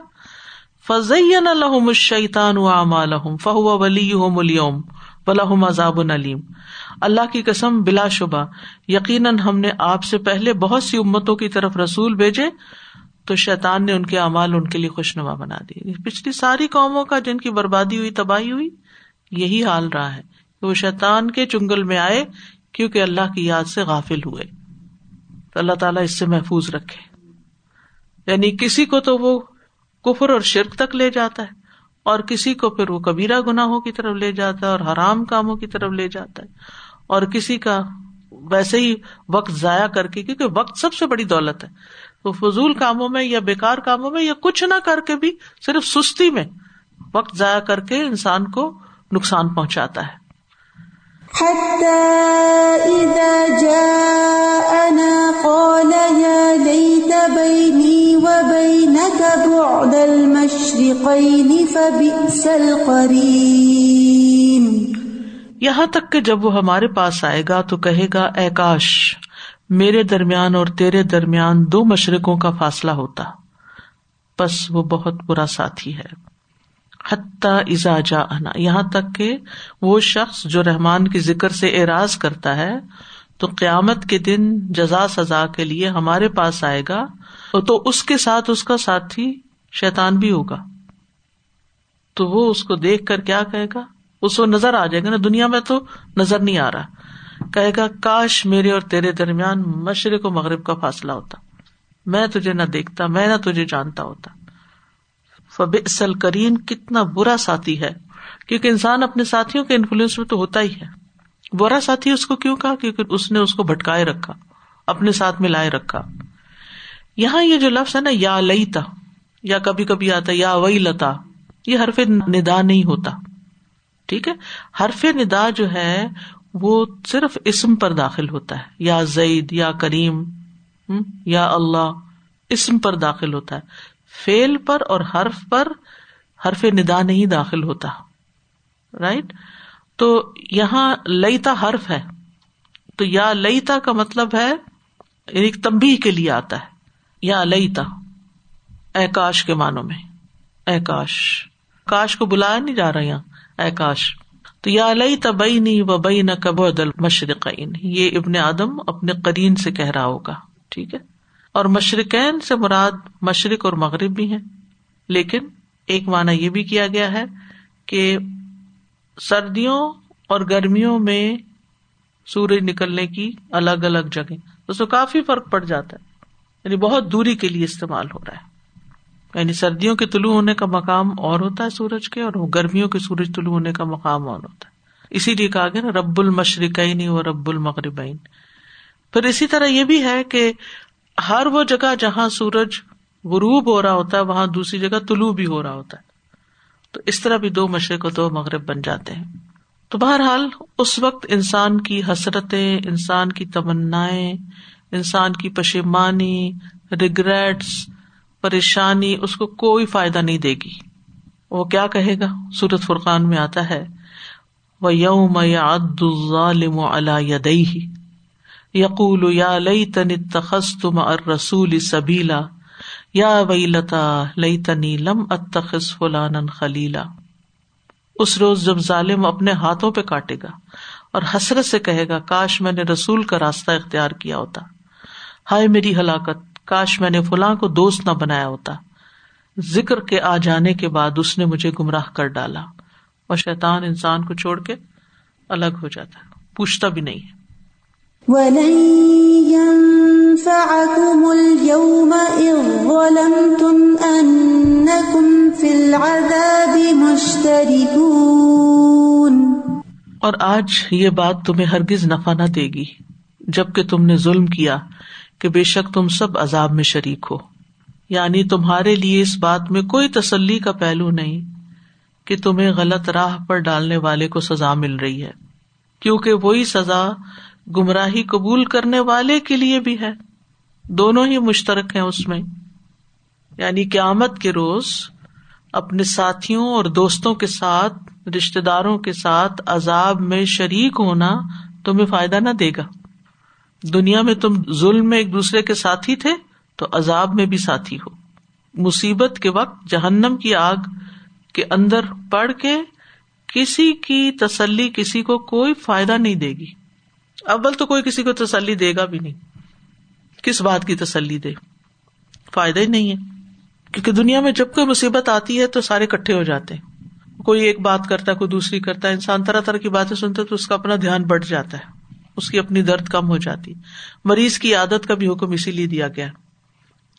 فضین الحم الشیطان اعمالهم فهو وليهم اليوم عذاب علیم اللہ کی قسم، بلا شبہ۔ یقیناً ہم نے آپ سے پہلے بہت سی امتوں کی طرف رسول بھیجے، تو شیطان نے ان کے اعمال ان کے لیے خوشنما بنا دی پچھلی ساری قوموں کا جن کی بربادی ہوئی، تباہی ہوئی، یہی حال رہا ہے کہ وہ شیطان کے چنگل میں آئے کیونکہ اللہ کی یاد سے غافل ہوئے۔ تو اللہ تعالیٰ اس سے محفوظ رکھے۔ یعنی کسی کو تو وہ کفر اور شرک تک لے جاتا ہے اور کسی کو پھر وہ کبیرہ گناہوں کی طرف لے جاتا ہے اور حرام کاموں کی طرف لے جاتا ہے اور کسی کا ویسے ہی وقت ضائع کر کے، کیونکہ وقت سب سے بڑی دولت ہے۔ تو فضول کاموں میں یا بےکار کاموں میں یا کچھ نہ کر کے بھی صرف سستی میں وقت ضائع کر کے انسان کو نقصان پہنچاتا ہے۔ یہاں تک کہ جب وہ ہمارے پاس آئے گا تو کہے گا، اے کاش، میرے درمیان اور تیرے درمیان دو مشرقوں کا فاصلہ ہوتا۔ بس وہ بہت برا ساتھی ہے۔ حتیٰ ازا جا آنا یہاں تک کہ وہ شخص جو رحمان کی ذکر سے اعراض کرتا ہے، تو قیامت کے دن جزا سزا کے لیے ہمارے پاس آئے گا۔ تو اس کے ساتھ اس کا ساتھی شیتان بھی ہوگا۔ تو وہ اس کو دیکھ کر کیا کہے گا؟ اس کو نظر آ جائے گا نا، دنیا میں تو نظر نہیں آ رہا۔ کہے گا، کاش میرے اور تیرے درمیان مشرق و مغرب کا فاصلہ ہوتا۔ میں تجھے نہ دیکھتا، میں نہ تجھے جانتا ہوتا۔ فب اصل کرین کتنا برا ساتھی ہے۔ کیونکہ انسان اپنے ساتھیوں کے انفلوئنس میں تو ہوتا ہی ہے۔ برا ساتھی اس کو کیوں کہا؟ کیونکہ اس نے اس کو بھٹکائے رکھا، اپنے ساتھ ملائے رکھا۔ یہاں یہ جو لفظ ہے نا، یا لئیتا یا کبھی کبھی آتا یا وئی لتا یہ حرف ندا نہیں ہوتا۔ ٹھیک ہے؟ حرف ندا جو ہے، وہ صرف اسم پر داخل ہوتا ہے۔ یا زید، یا کریم یا اللہ، اسم پر داخل ہوتا ہے۔ فیل پر اور حرف پر حرف ندا نہیں داخل ہوتا۔ رائٹ تو یہاں لئیتا حرف ہے۔ تو یا لئیتا کا مطلب ہے یعنی تمبی کے لیے آتا ہے۔ یا لئیتا اے کاش کے معنوں میں، اے کاش۔ کاش کو بلایا نہیں جا رہا یہاں، اے کاش۔ تو یا لئی تبئی نہیں و بئی نہ کب دل مشرقین یہ ابن آدم اپنے قرین سے کہہ رہا ہوگا، ٹھیک ہے؟ اور مشرقین سے مراد مشرق اور مغرب بھی ہیں، لیکن ایک معنی یہ بھی کیا گیا ہے کہ سردیوں اور گرمیوں میں سورج نکلنے کی الگ الگ جگہ، اس میں کافی فرق پڑ جاتا ہے۔ یعنی بہت دوری کے لیے استعمال ہو رہا ہے۔ یعنی سردیوں کے طلوع ہونے کا مقام اور ہوتا ہے سورج کے اور گرمیوں کے سورج طلوع ہونے کا مقام اور ہوتا ہے۔ اسی لیے کہا گیا نا، رب المشرقین و رب المغربین۔ پھر اسی طرح یہ بھی ہے کہ ہر وہ جگہ جہاں سورج غروب ہو رہا ہوتا ہے، وہاں دوسری جگہ طلوع بھی ہو رہا ہوتا ہے۔ تو اس طرح بھی دو مشرق و دو مغرب بن جاتے ہیں۔ تو بہرحال اس وقت انسان کی حسرتیں، انسان کی تمنا انسان کی پشیمانی ریگریٹس پریشانی، اس کو کوئی فائدہ نہیں دے گی۔ وہ کیا کہے گا؟ سورت فرقان میں آتا ہے وہ یوم ظالم یدئی یقول، یا لئی تن تخص تم ار رسول سبیلا۔ یا وئی لتا لئی تنی لم اتخذ فلان خلیلا۔ اس روز جب ظالم اپنے ہاتھوں پہ کاٹے گا اور حسرت سے کہے گا، کاش میں نے رسول کا راستہ اختیار کیا ہوتا۔ ہائے میری ہلاکت کاش میں نے فلاں کو دوست نہ بنایا ہوتا۔ ذکر کے آ جانے کے بعد اس نے مجھے گمراہ کر ڈالا۔ اور شیطان انسان کو چھوڑ کے الگ ہو جاتا۔ ہے پوچھتا بھی نہیں۔ ہے اور آج یہ بات تمہیں ہرگز نفع نہ دے گی۔ جبکہ تم نے ظلم کیا۔ کہ بے شک تم سب عذاب میں شریک ہو۔ یعنی تمہارے لیے اس بات میں کوئی تسلی کا پہلو نہیں کہ تمہیں غلط راہ پر ڈالنے والے کو سزا مل رہی ہے، کیونکہ وہی سزا گمراہی قبول کرنے والے کے لیے بھی ہے۔ دونوں ہی مشترک ہیں اس میں۔ یعنی قیامت کے روز اپنے ساتھیوں اور دوستوں کے ساتھ رشتے داروں کے ساتھ عذاب میں شریک ہونا تمہیں فائدہ نہ دے گا۔ دنیا میں تم ظلم میں ایک دوسرے کے ساتھی تھے تو عذاب میں بھی ساتھی ہو۔ مصیبت کے وقت جہنم کی آگ کے اندر پڑ کے کسی کی تسلی کسی کو کوئی فائدہ نہیں دے گی۔ اول تو کوئی کسی کو تسلی دے گا بھی نہیں۔ کس بات کی تسلی دے؟ فائدہ ہی نہیں ہے۔ کیونکہ دنیا میں جب کوئی مصیبت آتی ہے تو سارے کٹھے ہو جاتے ہیں۔ کوئی ایک بات کرتا ہے، کوئی دوسری کرتا ہے۔ انسان طرح طرح کی باتیں سنتے تو اس کا اپنا دھیان بڑھ جاتا ہے۔ اس کی اپنی درد کم ہو جاتی۔ مریض کی عادت کا بھی حکم اسی لیے دیا گیا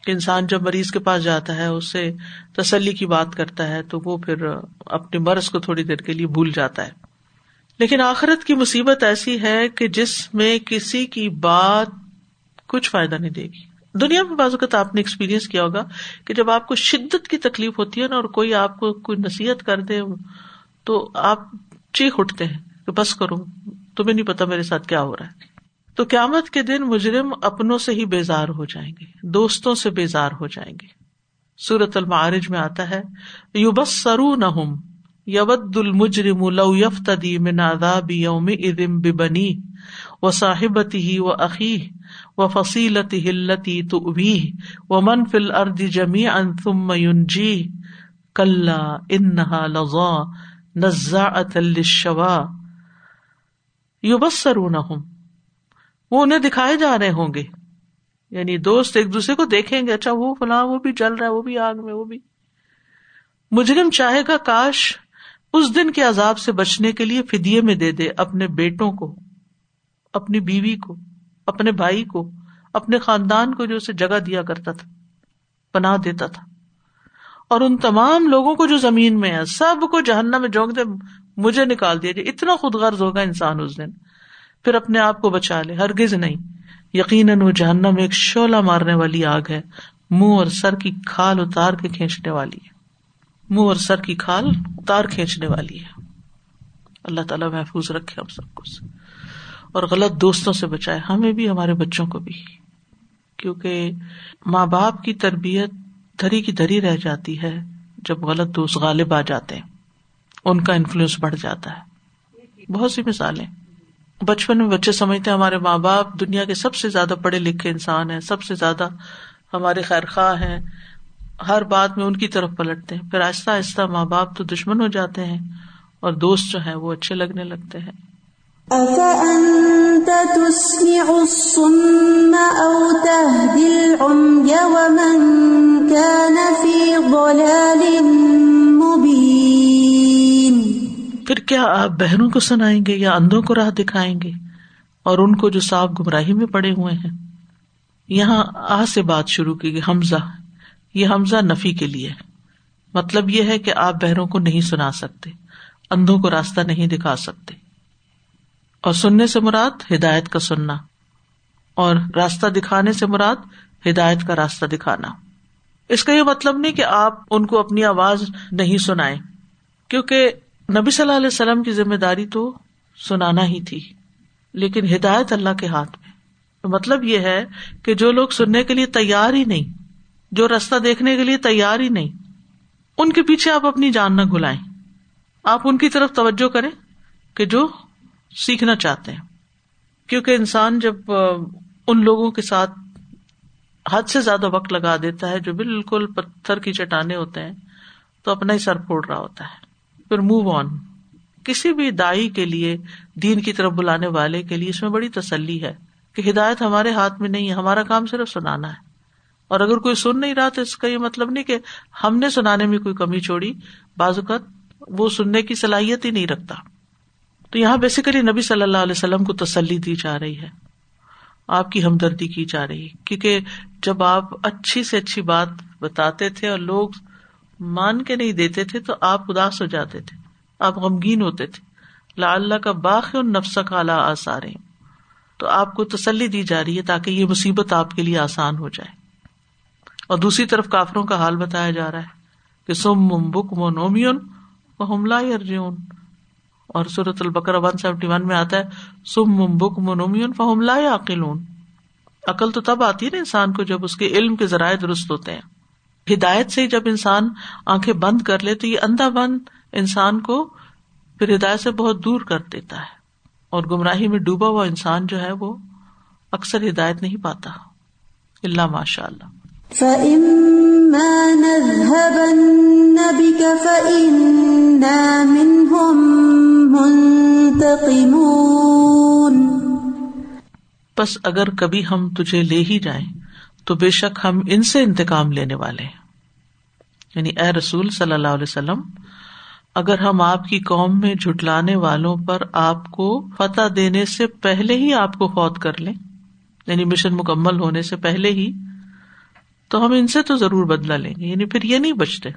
کہ انسان جب مریض کے پاس جاتا ہے اس سے تسلی کی بات کرتا ہے تو وہ پھر اپنے مرض کو تھوڑی دیر کے لیے بھول جاتا ہے۔ لیکن آخرت کی مصیبت ایسی ہے کہ جس میں کسی کی بات کچھ فائدہ نہیں دے گی۔ دنیا میں بازو کا آپ نے ایکسپیرئنس کیا ہوگا کہ جب آپ کو شدت کی تکلیف ہوتی ہے نا اور کوئی آپ کو کوئی نصیحت کر دے تو آپ چیخ اٹھتے ہیں کہ بس کرو۔ تمہیں نہیں پتا میرے ساتھ کیا ہو رہا ہے۔ تو قیامت کے دن مجرم اپنوں سے ہی بیزار ہو جائیں گے، دوستوں سے بیزار ہو جائیں گے۔ سورت المعارج میں آتا ہے یو بس سرو نہ یود المجرم لو یفتدی من عذاب یوم اذن ببنی و صاحبتی ہی و عقی و فصیلتی ہلتی تؤبیہ و من فی الارض جميعا ثم ینجی کلا انہا لظا نزاعتا للشوا۔ یبصرونہم، وہ انہیں دکھائے جا رہے ہوں گے۔ یعنی دوست ایک دوسرے کو دیکھیں گے اچھا وہ فلاں، وہ بھی جل رہا ہے، وہ بھی آگ میں، وہ بھی۔ مجرم چاہے گا، کاش اس دن کے عذاب سے بچنے کے لیے فدیے میں دے دے اپنے بیٹوں کو، اپنی بیوی کو، اپنے بھائی کو، اپنے خاندان کو جو اسے جگہ دیا کرتا تھا پناہ دیتا تھا۔ اور ان تمام لوگوں کو جو زمین میں ہے، سب کو جہنم میں جھونک دے۔ مجھے نکال دیا جائے۔ اتنا خود غرض ہوگا انسان اس دن۔ پھر اپنے آپ کو بچا لے۔ ہرگز نہیں۔ یقیناً وہ جہنم ایک شولہ مارنے والی آگ ہے۔ منہ اور سر کی کھال اتار کے کھینچنے والی ہے۔ منہ اور سر کی کھال تار کھینچنے والی ہے۔ اللہ تعالیٰ محفوظ رکھے ہم سب کو اور غلط دوستوں سے بچائے۔ ہمیں بھی، ہمارے بچوں کو بھی۔ کیونکہ ماں باپ کی تربیت دھری کی دھری رہ جاتی ہے جب غلط دوست غالب آ جاتے ہیں۔ ان کا انفلوئنس بڑھ جاتا ہے۔ بہت سی مثالیں۔ بچپن میں بچے سمجھتے ہیں ہمارے ماں باپ دنیا کے سب سے زیادہ پڑھے لکھے انسان ہیں، سب سے زیادہ ہمارے خیر خواہ ہیں۔ ہر بات میں ان کی طرف پلٹتے ہیں۔ پھر آہستہ آہستہ ماں باپ تو دشمن ہو جاتے ہیں اور دوست جو ہے وہ اچھے لگنے لگتے ہیں۔ پھر کیا آپ بہنوں کو سنائیں گے یا اندھوں کو راہ دکھائیں گے اور ان کو جو صاف گمراہی میں پڑے ہوئے ہیں؟ یہاں آ سے بات شروع کی گئی، حمزہ، یہ حمزہ نفی کے لیے مطلب یہ ہے کہ آپ بہروں کو نہیں سنا سکتے، اندھوں کو راستہ نہیں دکھا سکتے۔ اور سننے سے مراد ہدایت کا سننا، اور راستہ دکھانے سے مراد ہدایت کا راستہ دکھانا۔ اس کا یہ مطلب نہیں کہ آپ ان کو اپنی آواز نہیں سنائے کیونکہ نبی صلی اللہ علیہ وسلم کی ذمہ داری تو سنانا ہی تھی، لیکن ہدایت اللہ کے ہاتھ میں۔ مطلب یہ ہے کہ جو لوگ سننے کے لیے تیار ہی نہیں، جو راستہ دیکھنے کے لیے تیار ہی نہیں، ان کے پیچھے آپ اپنی جان نہ گلائیں۔ آپ ان کی طرف توجہ کریں کہ جو سیکھنا چاہتے ہیں۔ کیونکہ انسان جب ان لوگوں کے ساتھ حد سے زیادہ وقت لگا دیتا ہے جو بالکل پتھر کی چٹانے ہوتے ہیں، تو اپنا ہی سر پھوڑ رہا ہوتا ہے۔ پھر موو آن کسی بھی دائی کے لیے، دین کی طرف بلانے والے کے لیے اس میں بڑی تسلی ہے کہ ہدایت ہمارے ہاتھ میں نہیں ہے، ہمارا کام صرف سنانا ہے۔ اور اگر کوئی سن نہیں رہا تو اس کا یہ مطلب نہیں کہ ہم نے سنانے میں کوئی کمی چھوڑی۔ بعض اوقات وہ سننے کی صلاحیت ہی نہیں رکھتا۔ تو یہاں بیسیکلی نبی صلی اللہ علیہ وسلم کو تسلی دی جا رہی ہے۔ آپ کی ہمدردی کی جا رہی کیونکہ جب آپ اچھی سے اچھی بات بتاتے تھے اور لوگ مان کے نہیں دیتے تھے تو آپ اداس ہو جاتے تھے۔ آپ غمگین ہوتے تھے۔ لا اللہ کا باغ نفس کالا آسارے تو آپ کو تسلی دی جا رہی ہے تاکہ یہ مصیبت آپ کے لیے آسان ہو جائے۔ اور دوسری طرف کافروں کا حال بتایا جا رہا ہے کہ سم بک نومیون وہ حملہ ارجون اور سورت البکر ون سیونٹی ون میں آتا ہے، سم بک منومیون فہم لا عقلون عقل تو تب آتی ہے نا انسان کو جب اس کے علم کے ذرائع درست ہوتے ہیں۔ ہدایت سے جب انسان آنکھیں بند کر لے تو یہ اندھا بند انسان کو پھر ہدایت سے بہت دور کر دیتا ہے اور گمراہی میں ڈوبا ہوا انسان جو ہے وہ اکثر ہدایت نہیں پاتا اللہ ماشاء اللہ بس اگر کبھی ہم تجھے لے ہی جائیں تو بے شک ہم ان سے انتقام لینے والے ہیں۔ یعنی اے رسول صلی اللہ علیہ وسلم، اگر ہم آپ کی قوم میں جھٹلانے والوں پر آپ کو فتح دینے سے پہلے ہی آپ کو فوت کر لیں یعنی مشن مکمل ہونے سے پہلے ہی، تو ہم ان سے تو ضرور بدلا لیں گے۔ یعنی پھر یہ نہیں بچتے۔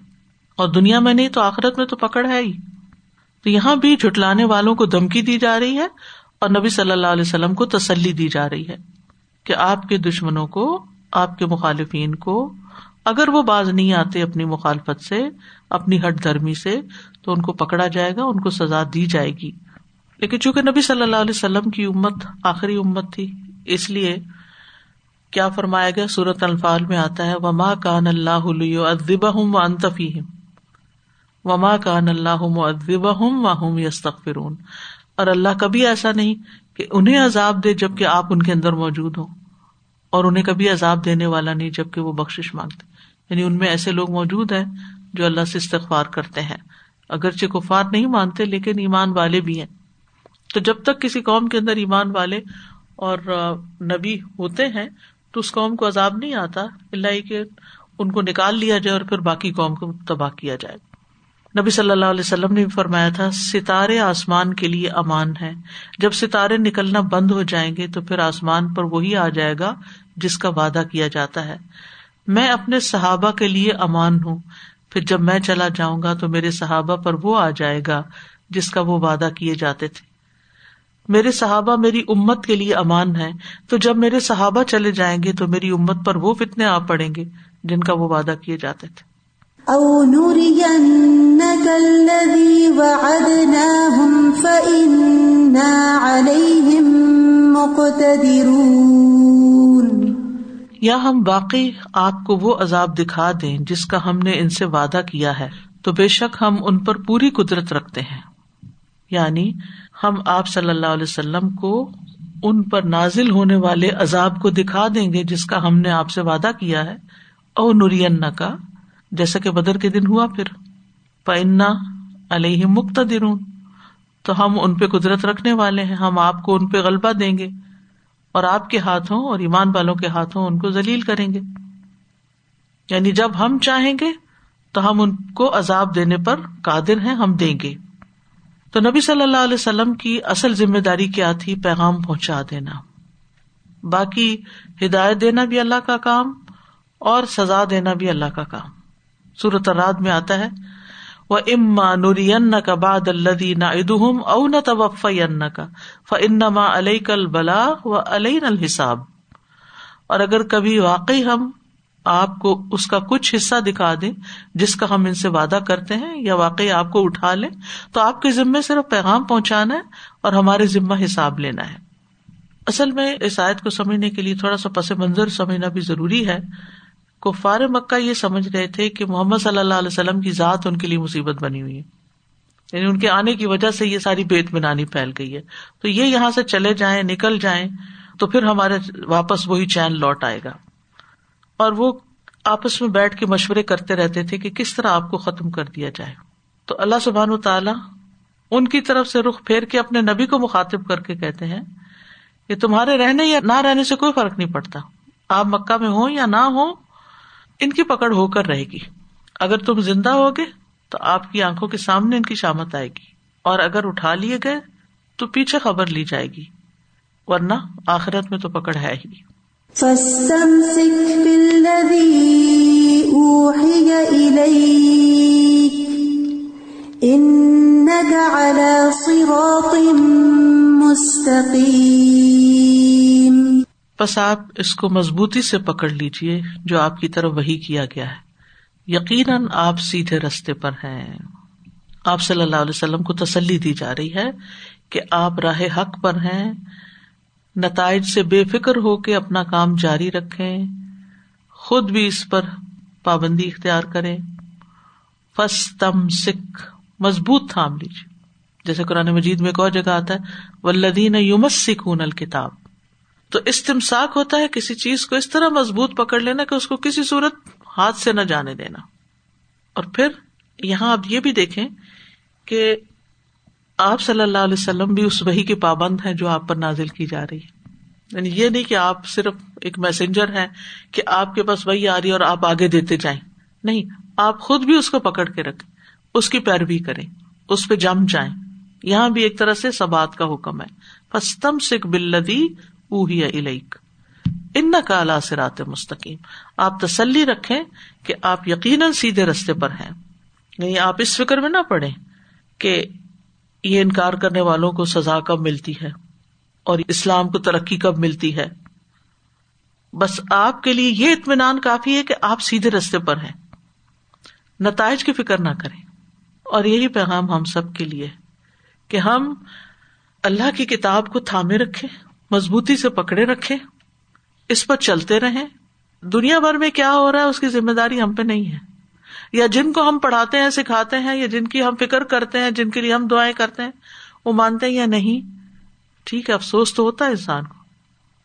اور دنیا میں نہیں تو آخرت میں تو پکڑ ہے ہی۔ تو یہاں بھی جھٹلانے والوں کو دھمکی دی جا رہی ہے اور نبی صلی اللہ علیہ وسلم کو تسلی دی جا رہی ہے کہ آپ کے دشمنوں کو آپ کے مخالفین کو اگر وہ باز نہیں آتے اپنی مخالفت سے، اپنی ہٹ دھرمی سے، تو ان کو پکڑا جائے گا، ان کو سزا دی جائے گی۔ لیکن چونکہ نبی صلی اللہ علیہ وسلم کی امت آخری امت تھی، اس لیے کیا فرمایا گیا؟ سورت الفال میں آتا ہے، وما کان اللہ ادب ہوں و انتفی وما کان اللہ ادب ہوں و یستغفرون اور اللہ کبھی ایسا نہیں کہ انہیں عذاب دے جبکہ آپ ان کے اندر موجود ہوں۔ اور انہیں کبھی عذاب دینے والا نہیں جبکہ وہ بخش مانگتے یعنی ان میں ایسے لوگ موجود ہیں جو اللہ سے استغفار کرتے ہیں۔ اگرچہ کفار نہیں مانتے لیکن ایمان والے بھی ہیں۔ تو جب تک کسی قوم کے اندر ایمان والے اور نبی ہوتے ہیں تو اس قوم کو عذاب نہیں آتا، اللہ کہ ان کو نکال لیا جائے اور پھر باقی قوم کو تباہ کیا جائے۔ نبی صلی اللہ علیہ وسلم نے بھی فرمایا تھا، ستارے آسمان کے لیے امان ہے جب ستارے نکلنا بند ہو جائیں گے تو پھر آسمان پر وہی آ جائے گا جس کا وعدہ کیا جاتا ہے۔ میں اپنے صحابہ کے لیے امان ہوں۔ پھر جب میں چلا جاؤں گا تو میرے صحابہ پر وہ آ جائے گا جس کا وہ وعدہ کیے جاتے تھے۔ میرے صحابہ میری امت کے لیے امان ہے تو جب میرے صحابہ چلے جائیں گے تو میری امت پر وہ فتنے آ پڑیں گے جن کا وہ وعدہ کیے جاتے تھے۔ او یا ہم واقعی آپ کو وہ عذاب دکھا دیں جس کا ہم نے ان سے وعدہ کیا ہے، تو بے شک ہم ان پر پوری قدرت رکھتے ہیں۔ یعنی ہم آپ صلی اللہ علیہ وسلم کو ان پر نازل ہونے والے عذاب کو دکھا دیں گے جس کا ہم نے آپ سے وعدہ کیا ہے۔ او نورین کا جیسا کہ بدر کے دن ہوا پھر۔ پنا علیہ مکت تو ہم ان پہ قدرت رکھنے والے ہیں، ہم آپ کو ان پہ غلبہ دیں گے۔ اور آپ کے ہاتھوں اور ایمان والوں کے ہاتھوں ان کو ذلیل کریں گے۔ یعنی جب ہم چاہیں گے، تو ہم ان کو عذاب دینے پر قادر ہیں، ہم دیں گے۔ تو نبی صلی اللہ علیہ وسلم کی اصل ذمہ داری کیا تھی؟ پیغام پہنچا دینا۔ باقی ہدایت دینا بھی اللہ کا کام اور سزا دینا بھی اللہ کا کام۔ سورت رات میں آتا ہے وہ اما نورین کا باد الدین ادہم او نہ توف کا فنما علیہ کل بلا و علیہ الحساب۔ اور اگر کبھی واقعی ہم آپ کو اس کا کچھ حصہ دکھا دیں، جس کا ہم ان سے وعدہ کرتے ہیں، یا واقعی آپ کو اٹھا لیں، تو آپ کے ذمے صرف پیغام پہنچانا ہے اور ہمارے ذمہ حساب لینا ہے۔ اصل میں اس آیت کو سمجھنے کے لیے تھوڑا سا پس منظر سمجھنا بھی ضروری ہے۔ کفار مکہ یہ سمجھ رہے تھے کہ محمد صلی اللہ علیہ وسلم کی ذات ان کے لیے مصیبت بنی ہوئی ہے۔ یعنی ان کے آنے کی وجہ سے یہ ساری بیت بنانی پھیل گئی ہے۔ تو یہ یہاں سے چلے جائیں، نکل جائیں، تو پھر ہمارے واپس وہی چین لوٹ آئے گا۔ اور وہ آپس میں بیٹھ کے مشورے کرتے رہتے تھے کہ کس طرح آپ کو ختم کر دیا جائے۔ تو اللہ سبحان و تعالیٰ ان کی طرف سے رخ پھیر کے اپنے نبی کو مخاطب کر کے کہتے ہیں کہ تمہارے رہنے یا نہ رہنے سے کوئی فرق نہیں پڑتا۔ آپ مکہ میں ہو یا نہ ہو ان کی پکڑ ہو کر رہے گی۔ اگر تم زندہ ہوگے تو آپ کی آنکھوں کے سامنے ان کی شامت آئے گی۔ اور اگر اٹھا لیے گئے تو پیچھے خبر لی جائے گی۔ ورنہ آخرت میں تو پکڑ ہے ہی۔ بس آپ اس کو مضبوطی سے پکڑ لیجیے جو آپ کی طرف وہی کیا گیا ہے۔ یقیناً آپ سیدھے رستے پر ہیں۔ آپ صلی اللہ علیہ وسلم کو تسلی دی جا رہی ہے کہ آپ راہ حق پر ہیں۔ نتائج سے بے فکر ہو کے اپنا کام جاری رکھیں۔ خود بھی اس پر پابندی اختیار کرے فس تم سکھ، مضبوط تھام لیجیے جیسے قرآن مجید میں ایک اور جگہ آتا ہے ولدین یومس سکون الکتاب۔ تو استمساک ہوتا ہے کسی چیز کو اس طرح مضبوط پکڑ لینا کہ اس کو کسی صورت ہاتھ سے نہ جانے دینا۔ اور پھر یہاں آپ یہ بھی دیکھیں کہ آپ صلی اللہ علیہ وسلم بھی اس وہی کے پابند ہیں جو آپ پر نازل کی جا رہی ہے۔ یعنی یہ نہیں کہ آپ صرف ایک میسنجر ہیں کہ آپ کے پاس وہی آ رہی ہے اور آپ آگے دیتے جائیں۔ نہیں، آپ خود بھی اس کو پکڑ کے رکھیں، اس کی پیروی کریں، اس پہ جم جائیں۔ یہاں بھی ایک طرح سے سبات کا حکم ہے۔ فستم سکھ بلدی اوہی الیک۔ ان کا الا سرات مستقیم۔ آپ تسلی رکھیں کہ آپ یقیناً سیدھے رستے پر ہیں۔ یعنی آپ اس فکر میں نہ پڑے کہ یہ انکار کرنے والوں کو سزا کب ملتی ہے اور اسلام کو ترقی کب ملتی ہے۔ بس آپ کے لیے یہ اطمینان کافی ہے کہ آپ سیدھے رستے پر ہیں۔ نتائج کی فکر نہ کریں۔ اور یہی پیغام ہم سب کے لیے کہ ہم اللہ کی کتاب کو تھامے رکھے مضبوطی سے پکڑے رکھے، اس پر چلتے رہے دنیا بھر میں کیا ہو رہا ہے، اس کی ذمہ داری ہم پہ نہیں ہے۔ یا جن کو ہم پڑھاتے ہیں، سکھاتے ہیں، یا جن کی ہم فکر کرتے ہیں، جن کے لیے ہم دعائیں کرتے ہیں، وہ مانتے ہیں یا نہیں؟ ٹھیک ہے، افسوس تو ہوتا ہے انسان کو۔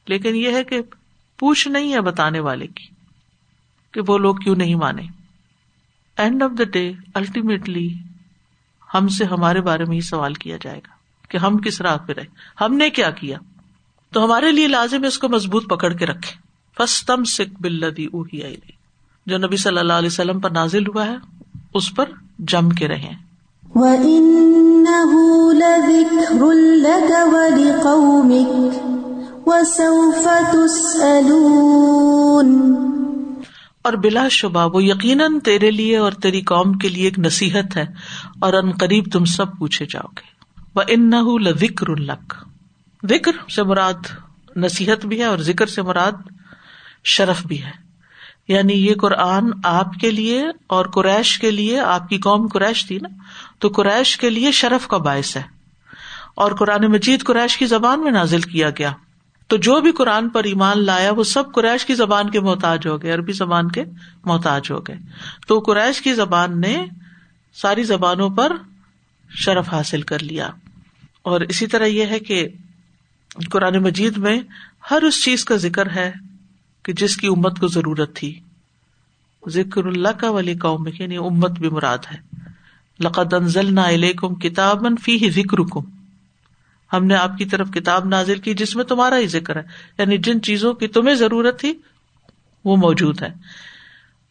لیکن یہ ہے کہ پوچھ نہیں ہے بتانے والے کی کہ وہ لوگ کیوں نہیں مانے۔ End of the day ultimately ہم سے ہمارے بارے میں ہی سوال کیا جائے گا کہ ہم کس راہ پہ رہے۔ ہم نے کیا کیا؟ تو ہمارے لیے لازم اس کو مضبوط پکڑ کے رکھے۔ فس تم سکھ بلدی اوہی جو نبی صلی اللہ علیہ وسلم پر نازل ہوا ہے اس پر جم کے رہے اور بلا شبہ وہ یقیناً تیرے لیے اور تیری قوم کے لیے ایک نصیحت ہے اور ان قریب تم سب پوچھے جاؤ گے۔ وہ ان ذکر الک ذکر سے مراد نصیحت بھی ہے اور ذکر سے مراد شرف بھی ہے۔ یعنی یہ قرآن آپ کے لیے اور قریش کے لیے، آپ کی قوم قریش تھی نا، تو قریش کے لیے شرف کا باعث ہے۔ اور قرآن مجید قریش کی زبان میں نازل کیا گیا۔ تو جو بھی قرآن پر ایمان لایا، وہ سب قریش کی زبان کے محتاج ہو گئے، عربی زبان کے محتاج ہو گئے۔ تو قریش کی زبان نے ساری زبانوں پر شرف حاصل کر لیا۔ اور اسی طرح یہ ہے کہ قرآن مجید میں ہر اس چیز کا ذکر ہے کہ جس کی امت کو ضرورت تھی۔ ذکر اللہ کا ولی قوم یعنی امت بھی مراد ہے۔ لقد انزلنا الیکم کتاب فی ذکر کم ہم نے آپ کی طرف کتاب نازل کی جس میں تمہارا ہی ذکر ہے۔ یعنی جن چیزوں کی تمہیں ضرورت تھی، وہ موجود ہے۔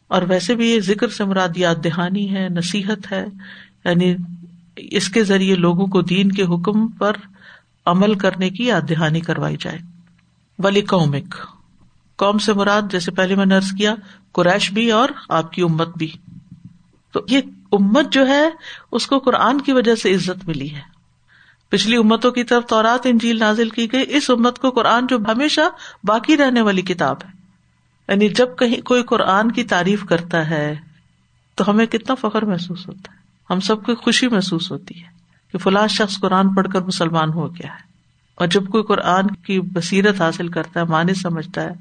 اور ویسے بھی یہ ذکر سے مراد یاد دہانی ہے، نصیحت ہے۔ یعنی اس کے ذریعے لوگوں کو دین کے حکم پر عمل کرنے کی یاد دہانی کروائی جائے۔ ولی قومک۔ قوم سے مراد جیسے پہلے میں نرس کیا، قریش بھی اور آپ کی امت بھی۔ تو یہ امت جو ہے، اس کو قرآن کی وجہ سے عزت ملی ہے۔ پچھلی امتوں کی طرف تورات، انجیل نازل کی گئی، اس امت کو قرآن جو ہمیشہ باقی رہنے والی کتاب ہے۔ یعنی جب کہیں کوئی قرآن کی تعریف کرتا ہے، تو ہمیں کتنا فخر محسوس ہوتا ہے۔ ہم سب کو خوشی محسوس ہوتی ہے۔ کہ فلاں شخص قرآن پڑھ کر مسلمان ہو گیا ہے۔ اور جب کوئی قرآن کی بصیرت حاصل کرتا ہے، معنی سمجھتا ہے،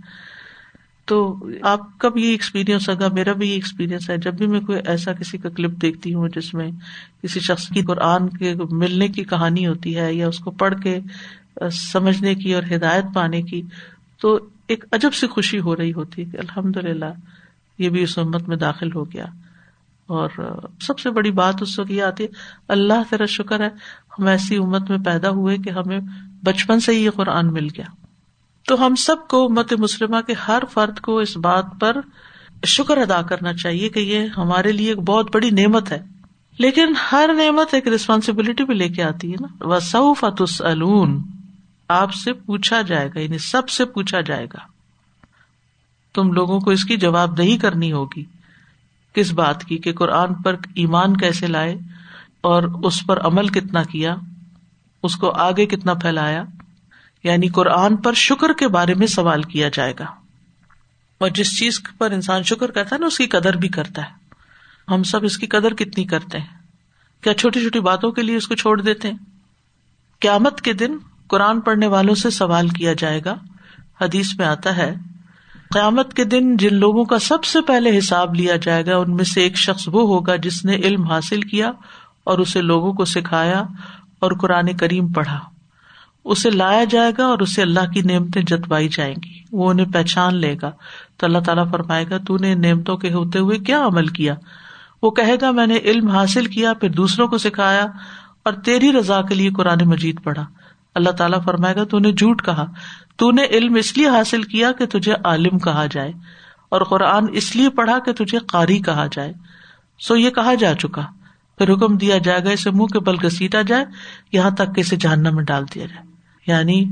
تو آپ کا بھی یہ ایکسپیرئنس ہوگا، میرا بھی یہ ایکسپیرئنس ہے۔ جب بھی میں کوئی ایسا کسی کا کلپ دیکھتی ہوں جس میں کسی شخص کی قرآن کے ملنے کی کہانی ہوتی ہے یا اس کو پڑھ کے سمجھنے کی اور ہدایت پانے کی، تو ایک عجب سی خوشی ہو رہی ہوتی ہے کہ الحمد للہ یہ بھی اس امت میں داخل ہو گیا۔ اور سب سے بڑی بات اس وقت یہ آتی ہے، اللہ تیرا شکر ہے، ہم ایسی امت میں پیدا ہوئے کہ ہمیں بچپن سے ہی یہ قرآن مل گیا۔ تو ہم سب کو مت مسلمہ کے ہر فرد کو اس بات پر شکر ادا کرنا چاہیے کہ یہ ہمارے لیے ایک بہت بڑی نعمت ہے۔ لیکن ہر نعمت ایک ریسپانسبلٹی بھی لے کے آتی ہے نا۔ وہ آپ سے پوچھا جائے گا یعنی سب سے پوچھا جائے گا۔ تم لوگوں کو اس کی جواب دہی کرنی ہوگی۔ کس بات کی کہ قرآن پر ایمان کیسے لائے اور اس پر عمل کتنا کیا، اس کو آگے کتنا پھیلایا یعنی قرآن پر شکر کے بارے میں سوال کیا جائے گا۔ اور جس چیز پر انسان شکر کرتا ہے نا، اس کی قدر بھی کرتا ہے۔ ہم سب اس کی قدر کتنی کرتے ہیں۔ کیا چھوٹی چھوٹی باتوں کے لیے اس کو چھوڑ دیتے ہیں؟ قیامت کے دن قرآن پڑھنے والوں سے سوال کیا جائے گا۔ حدیث میں آتا ہے قیامت کے دن جن لوگوں کا سب سے پہلے حساب لیا جائے گا، ان میں سے ایک شخص وہ ہوگا جس نے علم حاصل کیا اور اسے لوگوں کو سکھایا اور قرآن کریم پڑھا۔ اسے لایا جائے گا اور اسے اللہ کی نعمتیں جتوائی جائیں گی۔ وہ انہیں پہچان لے گا۔ تو اللہ تعالیٰ فرمائے گا، تو نے نعمتوں کے ہوتے ہوئے کیا عمل کیا؟ وہ کہے گا، میں نے علم حاصل کیا، پھر دوسروں کو سکھایا اور تیری رضا کے لیے قرآن مجید پڑھا۔ اللہ تعالیٰ فرمائے گا، تو نے جھوٹ کہا۔ تو نے علم اس لیے حاصل کیا کہ تجھے عالم کہا جائے اور قرآن اس لیے پڑھا کہ تجھے قاری کہا جائے۔ سو یہ کہا جا چکا۔ پھر حکم دیا جائے گا اسے منہ کے بل گسیٹا جائے، یہاں تک کہ اسے جہنم میں ڈال دیا جائے۔ یعنی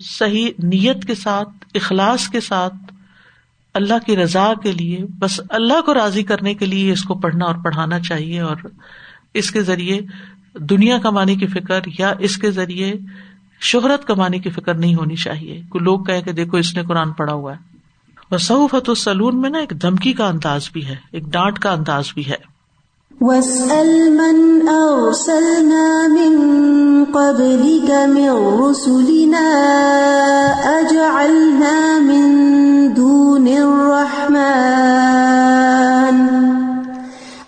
صحیح نیت کے ساتھ، اخلاص کے ساتھ اللہ کی رضا کے لیے، بس اللہ کو راضی کرنے کے لیے اس کو پڑھنا اور پڑھانا چاہیے اور اس کے ذریعے دنیا کمانے کی فکر یا اس کے ذریعے شہرت کمانے کی فکر نہیں ہونی چاہیے۔ کوئی لوگ کہیں کہ دیکھو اس نے قرآن پڑھا ہوا ہے۔ اور سعفت السلون میں نا ایک دھمکی کا انداز بھی ہے، ایک ڈانٹ کا انداز بھی ہے۔ واسأل من أرسلنا من قبلك من رسلنا أجعلنا من دون الرحمن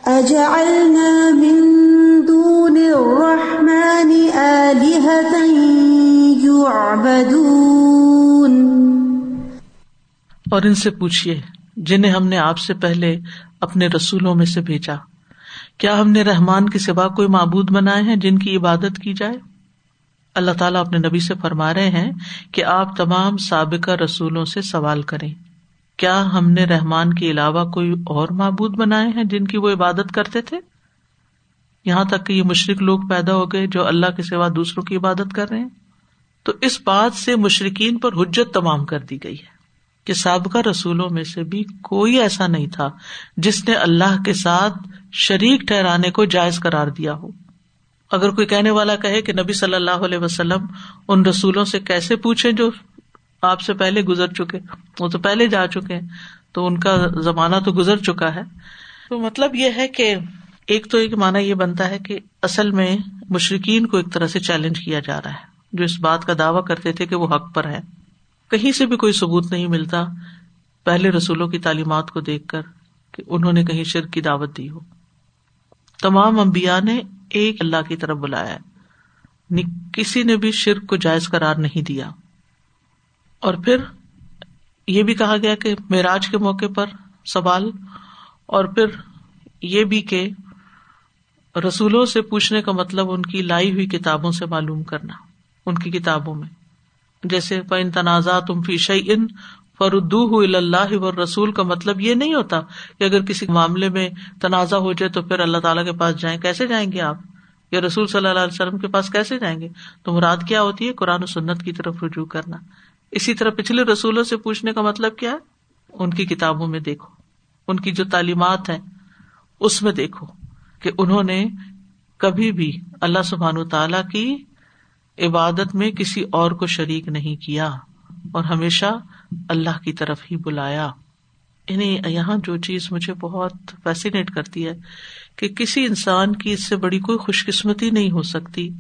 أجعلنا من دون الرحمن آلهة يعبدون اور ان سے پوچھیے جنہیں ہم نے آپ سے پہلے اپنے رسولوں میں سے بھیجا، کیا ہم نے رحمان کے سوا کوئی معبود بنائے ہیں جن کی عبادت کی جائے؟ اللہ تعالیٰ اپنے نبی سے فرما رہے ہیں کہ آپ تمام سابقہ رسولوں سے سوال کریں، کیا ہم نے رحمان کے علاوہ کوئی اور معبود بنائے ہیں جن کی وہ عبادت کرتے تھے؟ یہاں تک کہ یہ مشرق لوگ پیدا ہو گئے جو اللہ کے سوا دوسروں کی عبادت کر رہے ہیں۔ تو اس بات سے مشرقین پر حجت تمام کر دی گئی ہے کہ سابقہ رسولوں میں سے بھی کوئی ایسا نہیں تھا جس نے اللہ کے ساتھ شریک ٹھہرانے کو جائز قرار دیا ہو۔ اگر کوئی کہنے والا کہے کہ نبی صلی اللہ علیہ وسلم ان رسولوں سے کیسے پوچھے جو آپ سے پہلے گزر چکے، وہ تو پہلے جا چکے تو ان کا زمانہ تو گزر چکا ہے۔ تو مطلب یہ ہے کہ ایک تو ایک مانا یہ بنتا ہے کہ اصل میں مشرقین کو ایک طرح سے چیلنج کیا جا رہا ہے۔ جو اس بات کا دعوی کرتے تھے کہ وہ حق پر ہے۔ کہیں سے بھی کوئی ثبوت نہیں ملتا۔ پہلے رسولوں کی تعلیمات کو دیکھ کر کہ انہوں نے کہیں شرک کی دعوت دی ہو۔ تمام امبیا نے ایک اللہ کی طرف بلایا کسی نے بھی شرک کو جائز قرار نہیں دیا۔ اور پھر یہ بھی کہا گیا کہ معراج کے موقع پر سوال، اور پھر یہ بھی کہ رسولوں سے پوچھنے کا مطلب ان کی لائی ہوئی کتابوں سے معلوم کرنا۔ ان کی کتابوں میں۔ جیسے پن تنازع تم فی شعی ان فردو اللہ و رسول کا مطلب یہ نہیں ہوتا کہ اگر کسی معاملے میں تنازع ہو جائے تو پھر اللہ تعالیٰ کے پاس جائیں۔ کیسے جائیں گے آپ؟ یا رسول صلی اللہ علیہ وسلم کے پاس کیسے جائیں گے؟ تو مراد کیا ہوتی ہے؟ قرآن و سنت کی طرف رجوع کرنا۔ اسی طرح پچھلے رسولوں سے پوچھنے کا مطلب کیا ہے؟ ان کی کتابوں میں دیکھو۔ ان کی جو تعلیمات ہیں، اس میں دیکھو کہ انہوں نے کبھی بھی اللہ سبحان تعالی کی عبادت میں کسی اور کو شریک نہیں کیا اور ہمیشہ اللہ کی طرف ہی بلایا۔ انہیں یہاں جو چیز مجھے بہت فیسینیٹ کرتی ہے کہ کسی انسان کی اس سے بڑی کوئی خوش قسمتی نہیں ہو سکتی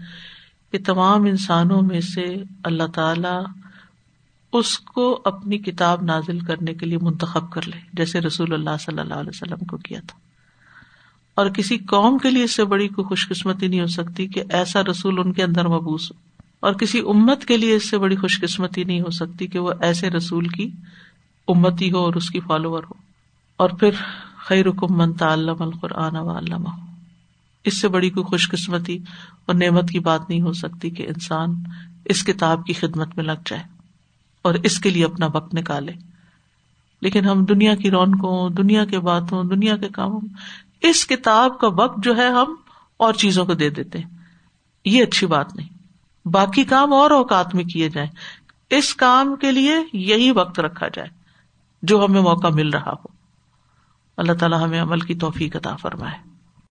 کہ تمام انسانوں میں سے اللہ تعالی اس کو اپنی کتاب نازل کرنے کے لیے منتخب کر لے، جیسے رسول اللہ صلی اللہ علیہ وسلم کو کیا تھا۔ اور کسی قوم کے لیے اس سے بڑی کوئی خوش قسمتی نہیں ہو سکتی کہ ایسا رسول ان کے اندر مبوس ہو۔ اور کسی امت کے لیے اس سے بڑی خوش قسمتی نہیں ہو سکتی کہ وہ ایسے رسول کی امتی ہو اور اس کی فالوور ہو۔ اور پھر خیر من تعلم القرآن و علامہ اس سے بڑی کوئی خوش قسمتی اور نعمت کی بات نہیں ہو سکتی کہ انسان اس کتاب کی خدمت میں لگ جائے اور اس کے لیے اپنا وقت نکالے۔ لیکن ہم دنیا کی رونقوں، دنیا کے باتوں، دنیا کے کاموں، اس کتاب کا وقت جو ہے ہم اور چیزوں کو دے دیتے ہیں۔ یہ اچھی بات نہیں۔ باقی کام اور اوقات میں کیے جائیں۔ اس کام کے لیے یہی وقت رکھا جائے جو ہمیں موقع مل رہا ہو۔ اللہ تعالیٰ ہمیں عمل کی توفیق عطا فرمائے۔